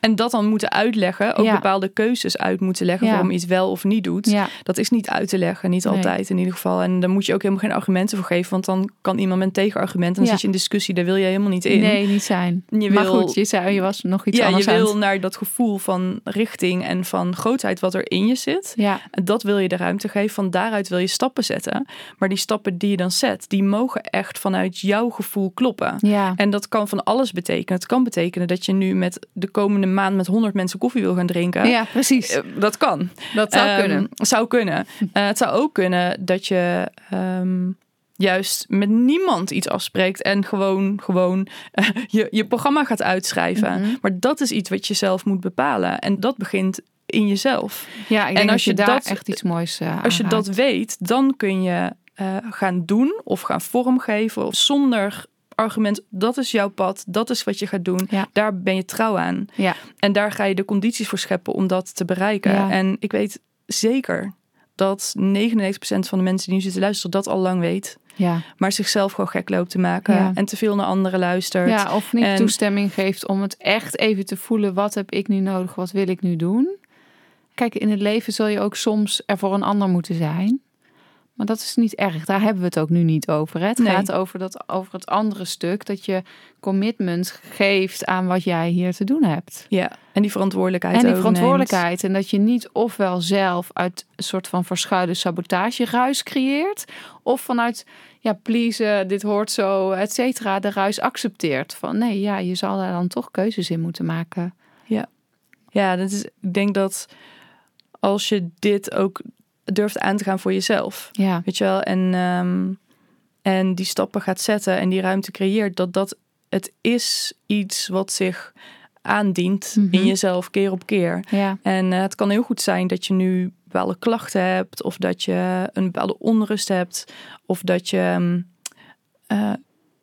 En dat dan moeten uitleggen, ook Ja. bepaalde keuzes uit moeten leggen waarom iets wel of niet doet. Ja, Dat is niet uit te leggen, niet Nee. altijd in ieder geval. En daar moet je ook helemaal geen argumenten voor geven, want dan kan iemand met tegenargument. En dan zit je in discussie, daar wil je helemaal niet in. nee, niet zijn. Je maar wil- goed, je, zei, je was nog iets ja, je anders wil het- naar dat gevoel van richting en van grootheid wat er in je zit. Ja, En dat wil je de ruimte geven. Van daaruit wil je stappen zetten. Maar die stappen die je dan zet, die mogen echt vanuit jouw gevoel kloppen. ja, En dat kan van alles betekenen. Het kan betekenen dat je nu met de komende maand met 100 mensen koffie wil gaan drinken. ja, precies. Eh, Dat kan. Dat zou Ehm, kunnen. Zou kunnen. Eh, het zou ook kunnen dat je ehm, juist met niemand iets afspreekt en gewoon, gewoon eh, je, je programma gaat uitschrijven. Mhm. Maar dat is iets wat je zelf moet bepalen. En dat begint in jezelf. Ja, ik en als je je daar dat- echt iets moois uh, Als je dat weet, dan kun je gaan doen of gaan vormgeven zonder argument. Dat is jouw pad, dat is wat je gaat doen. Ja. Daar ben je trouw aan. Ja. En daar ga je de condities voor scheppen om dat te bereiken. Ja. En ik weet zeker dat 99% van de mensen die nu zitten luisteren dat al lang weet. Ja. Maar zichzelf gewoon gek loopt te maken. Ja. En te veel naar anderen luistert. ja, of niet En- toestemming geeft om het echt even te voelen. Wat heb ik nu nodig? Wat wil ik nu doen? Kijk, in het leven zul je ook soms er voor een ander moeten zijn. Maar dat is niet erg. Daar hebben we het ook nu niet over. Hè? Het Nee. gaat over, dat, over het andere stuk. Dat je commitment geeft aan wat jij hier te doen hebt. Ja, en die verantwoordelijkheid En die verantwoordelijkheid. En dat je niet ofwel zelf uit een soort van verschuilde sabotage ruis creëert. Of vanuit, ja, please, dit hoort zo, et cetera, de ruis accepteert. Van nee, ja, je zal daar dan toch keuzes in moeten maken. neemt. Ja, dat is, ik denk dat als je dit ook durft aan te gaan voor jezelf. Ja, Weet je wel? En, ehm, en die stappen gaat zetten en die ruimte creëert. Dat dat het is iets wat zich aandient Mhm. in jezelf keer op keer. ja, En eh, het kan heel goed zijn dat je nu bepaalde klachten hebt. Of dat je een bepaalde onrust hebt. Of dat je ehm, eh,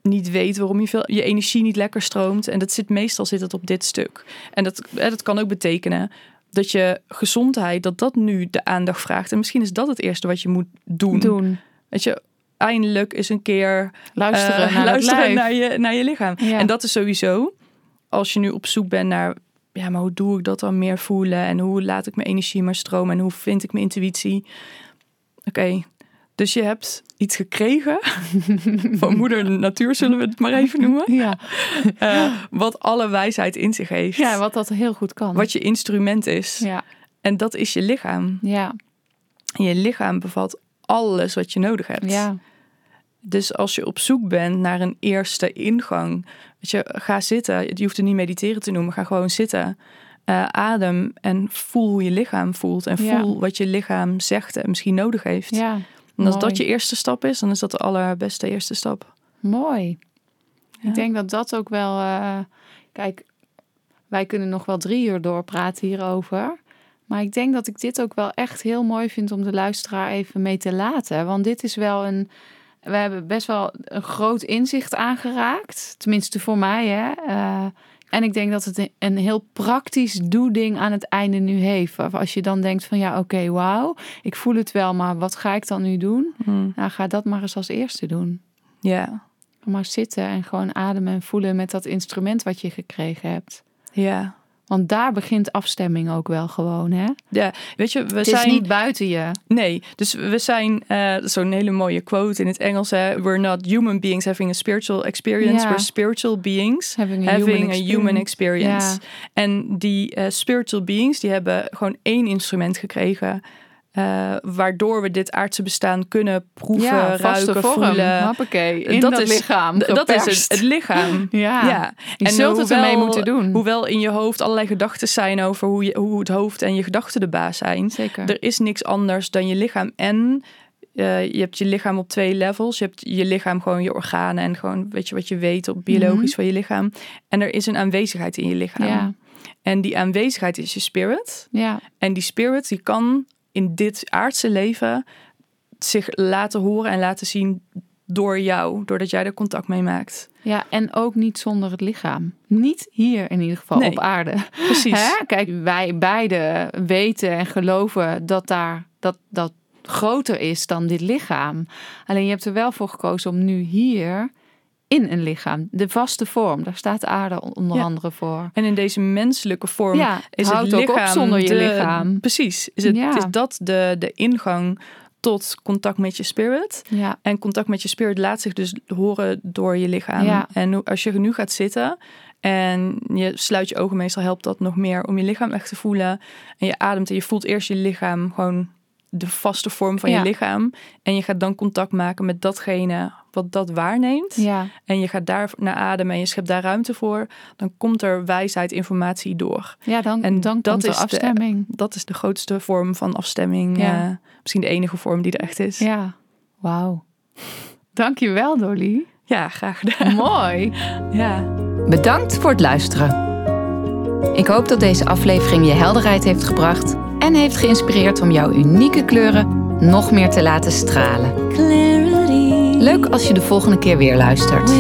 niet weet waarom je, veel, je energie niet lekker stroomt. En dat zit meestal zit het op dit stuk. En dat, eh, dat kan ook betekenen dat je gezondheid, dat dat nu de aandacht vraagt. En misschien is dat het eerste wat je moet doen. doen. Weet je, eindelijk eens een keer Luisteren eh, naar luisteren je, naar je lichaam. Ja. En dat is sowieso, als je nu op zoek bent naar, ja, maar hoe doe ik dat dan meer voelen? En hoe laat ik mijn energie maar stromen? En hoe vind ik mijn intuïtie? Oké, dus je hebt iets gekregen van moeder natuur, zullen we het maar even noemen. Ja. eh, wat alle wijsheid in zich heeft. ja, wat dat heel goed kan. Wat je instrument is. Ja, En dat is je lichaam. ja, En je lichaam bevat alles wat je nodig hebt. ja, Dus als je op zoek bent naar een eerste ingang, weet je, ga zitten. Je hoeft het niet mediteren te noemen, ga gewoon zitten. Eh, adem en voel hoe je lichaam voelt. En Ja. voel wat je lichaam zegt en misschien nodig heeft. ja. En als mooi. dat je eerste stap is, dan is dat de allerbeste eerste stap. Mooi. Ja. Ik denk dat dat ook wel. eh, kijk, wij kunnen nog wel drie uur doorpraten hierover. Maar ik denk dat ik dit ook wel echt heel mooi vind om de luisteraar even mee te laten. Want dit is wel een. We hebben best wel een groot inzicht aangeraakt. Tenminste voor mij, hè. Eh, en ik denk dat het een heel praktisch doeding aan het einde nu heeft. Als je dan denkt van ja, oké, wauw. Ik voel het wel, maar wat ga ik dan nu doen? Nou, ga dat maar eens als eerste doen. Ja, Maar zitten en gewoon ademen en voelen met dat instrument wat je gekregen hebt. ja. Want daar begint afstemming ook wel gewoon, hè? Ja, weet je, we Het zijn is niet buiten je. Nee, dus we zijn eh, zo'n hele mooie quote in het Engels. Hè? We're not human beings having a spiritual experience. Ja. We're spiritual beings Having a having human a human experience. experience. En die eh, spiritual beings die hebben gewoon één instrument gekregen. Eh, waardoor we dit aardse bestaan kunnen proeven, ja, ruiken, vorm. voelen. Hoppakee, in Dat dat, is- lichaam dat is het, lichaam. Ja, ja. je zult het ermee moeten doen. Hoewel in je hoofd allerlei gedachten zijn over hoe, je, hoe het hoofd en je gedachten de baas zijn. Zeker. Er is niks anders dan je lichaam. En eh, je hebt je lichaam op twee levels. Je hebt je lichaam gewoon je organen en gewoon weet je wat je weet op biologisch van je lichaam. En er is een aanwezigheid in je lichaam. Mhm. Ja, En die aanwezigheid is je spirit. ja, En die spirit die kan in dit aardse leven zich laten horen en laten zien door jou, doordat jij er contact mee maakt. ja, en ook niet zonder het lichaam. Niet hier in ieder geval Nee. op aarde. Precies. Hè? Kijk, wij beide weten en geloven dat daar dat, dat groter is dan dit lichaam. Alleen je hebt er wel voor gekozen om nu hier in een lichaam. De vaste vorm, daar staat aarde onder Ja. andere voor. En in deze menselijke vorm Ja, is het ook op lichaam zonder je de- lichaam. Precies. Is, het, Ja. is dat de, de ingang tot contact met je spirit? Ja, En contact met je spirit laat zich dus horen door je lichaam. Ja. En als je nu gaat zitten en je sluit je ogen, meestal helpt dat nog meer om je lichaam echt te voelen. En je ademt en je voelt eerst je lichaam gewoon de vaste vorm van Ja. je lichaam. En je gaat dan contact maken met datgene wat dat waarneemt. ja, En je gaat daar naar ademen en je schept daar ruimte voor. Dan komt er wijsheid, informatie door. ja dan, En dan dat komt er is de- afstemming. Dat is de grootste vorm van afstemming. Ja. eh, misschien de enige vorm die er echt is. Ja, wauw. Dankjewel Dolly. Ja, graag gedaan. Mooi. Ja. Bedankt voor het luisteren. Ik hoop dat deze aflevering je helderheid heeft gebracht en heeft geïnspireerd om jouw unieke kleuren nog meer te laten stralen. Leuk als je de volgende keer weer luistert.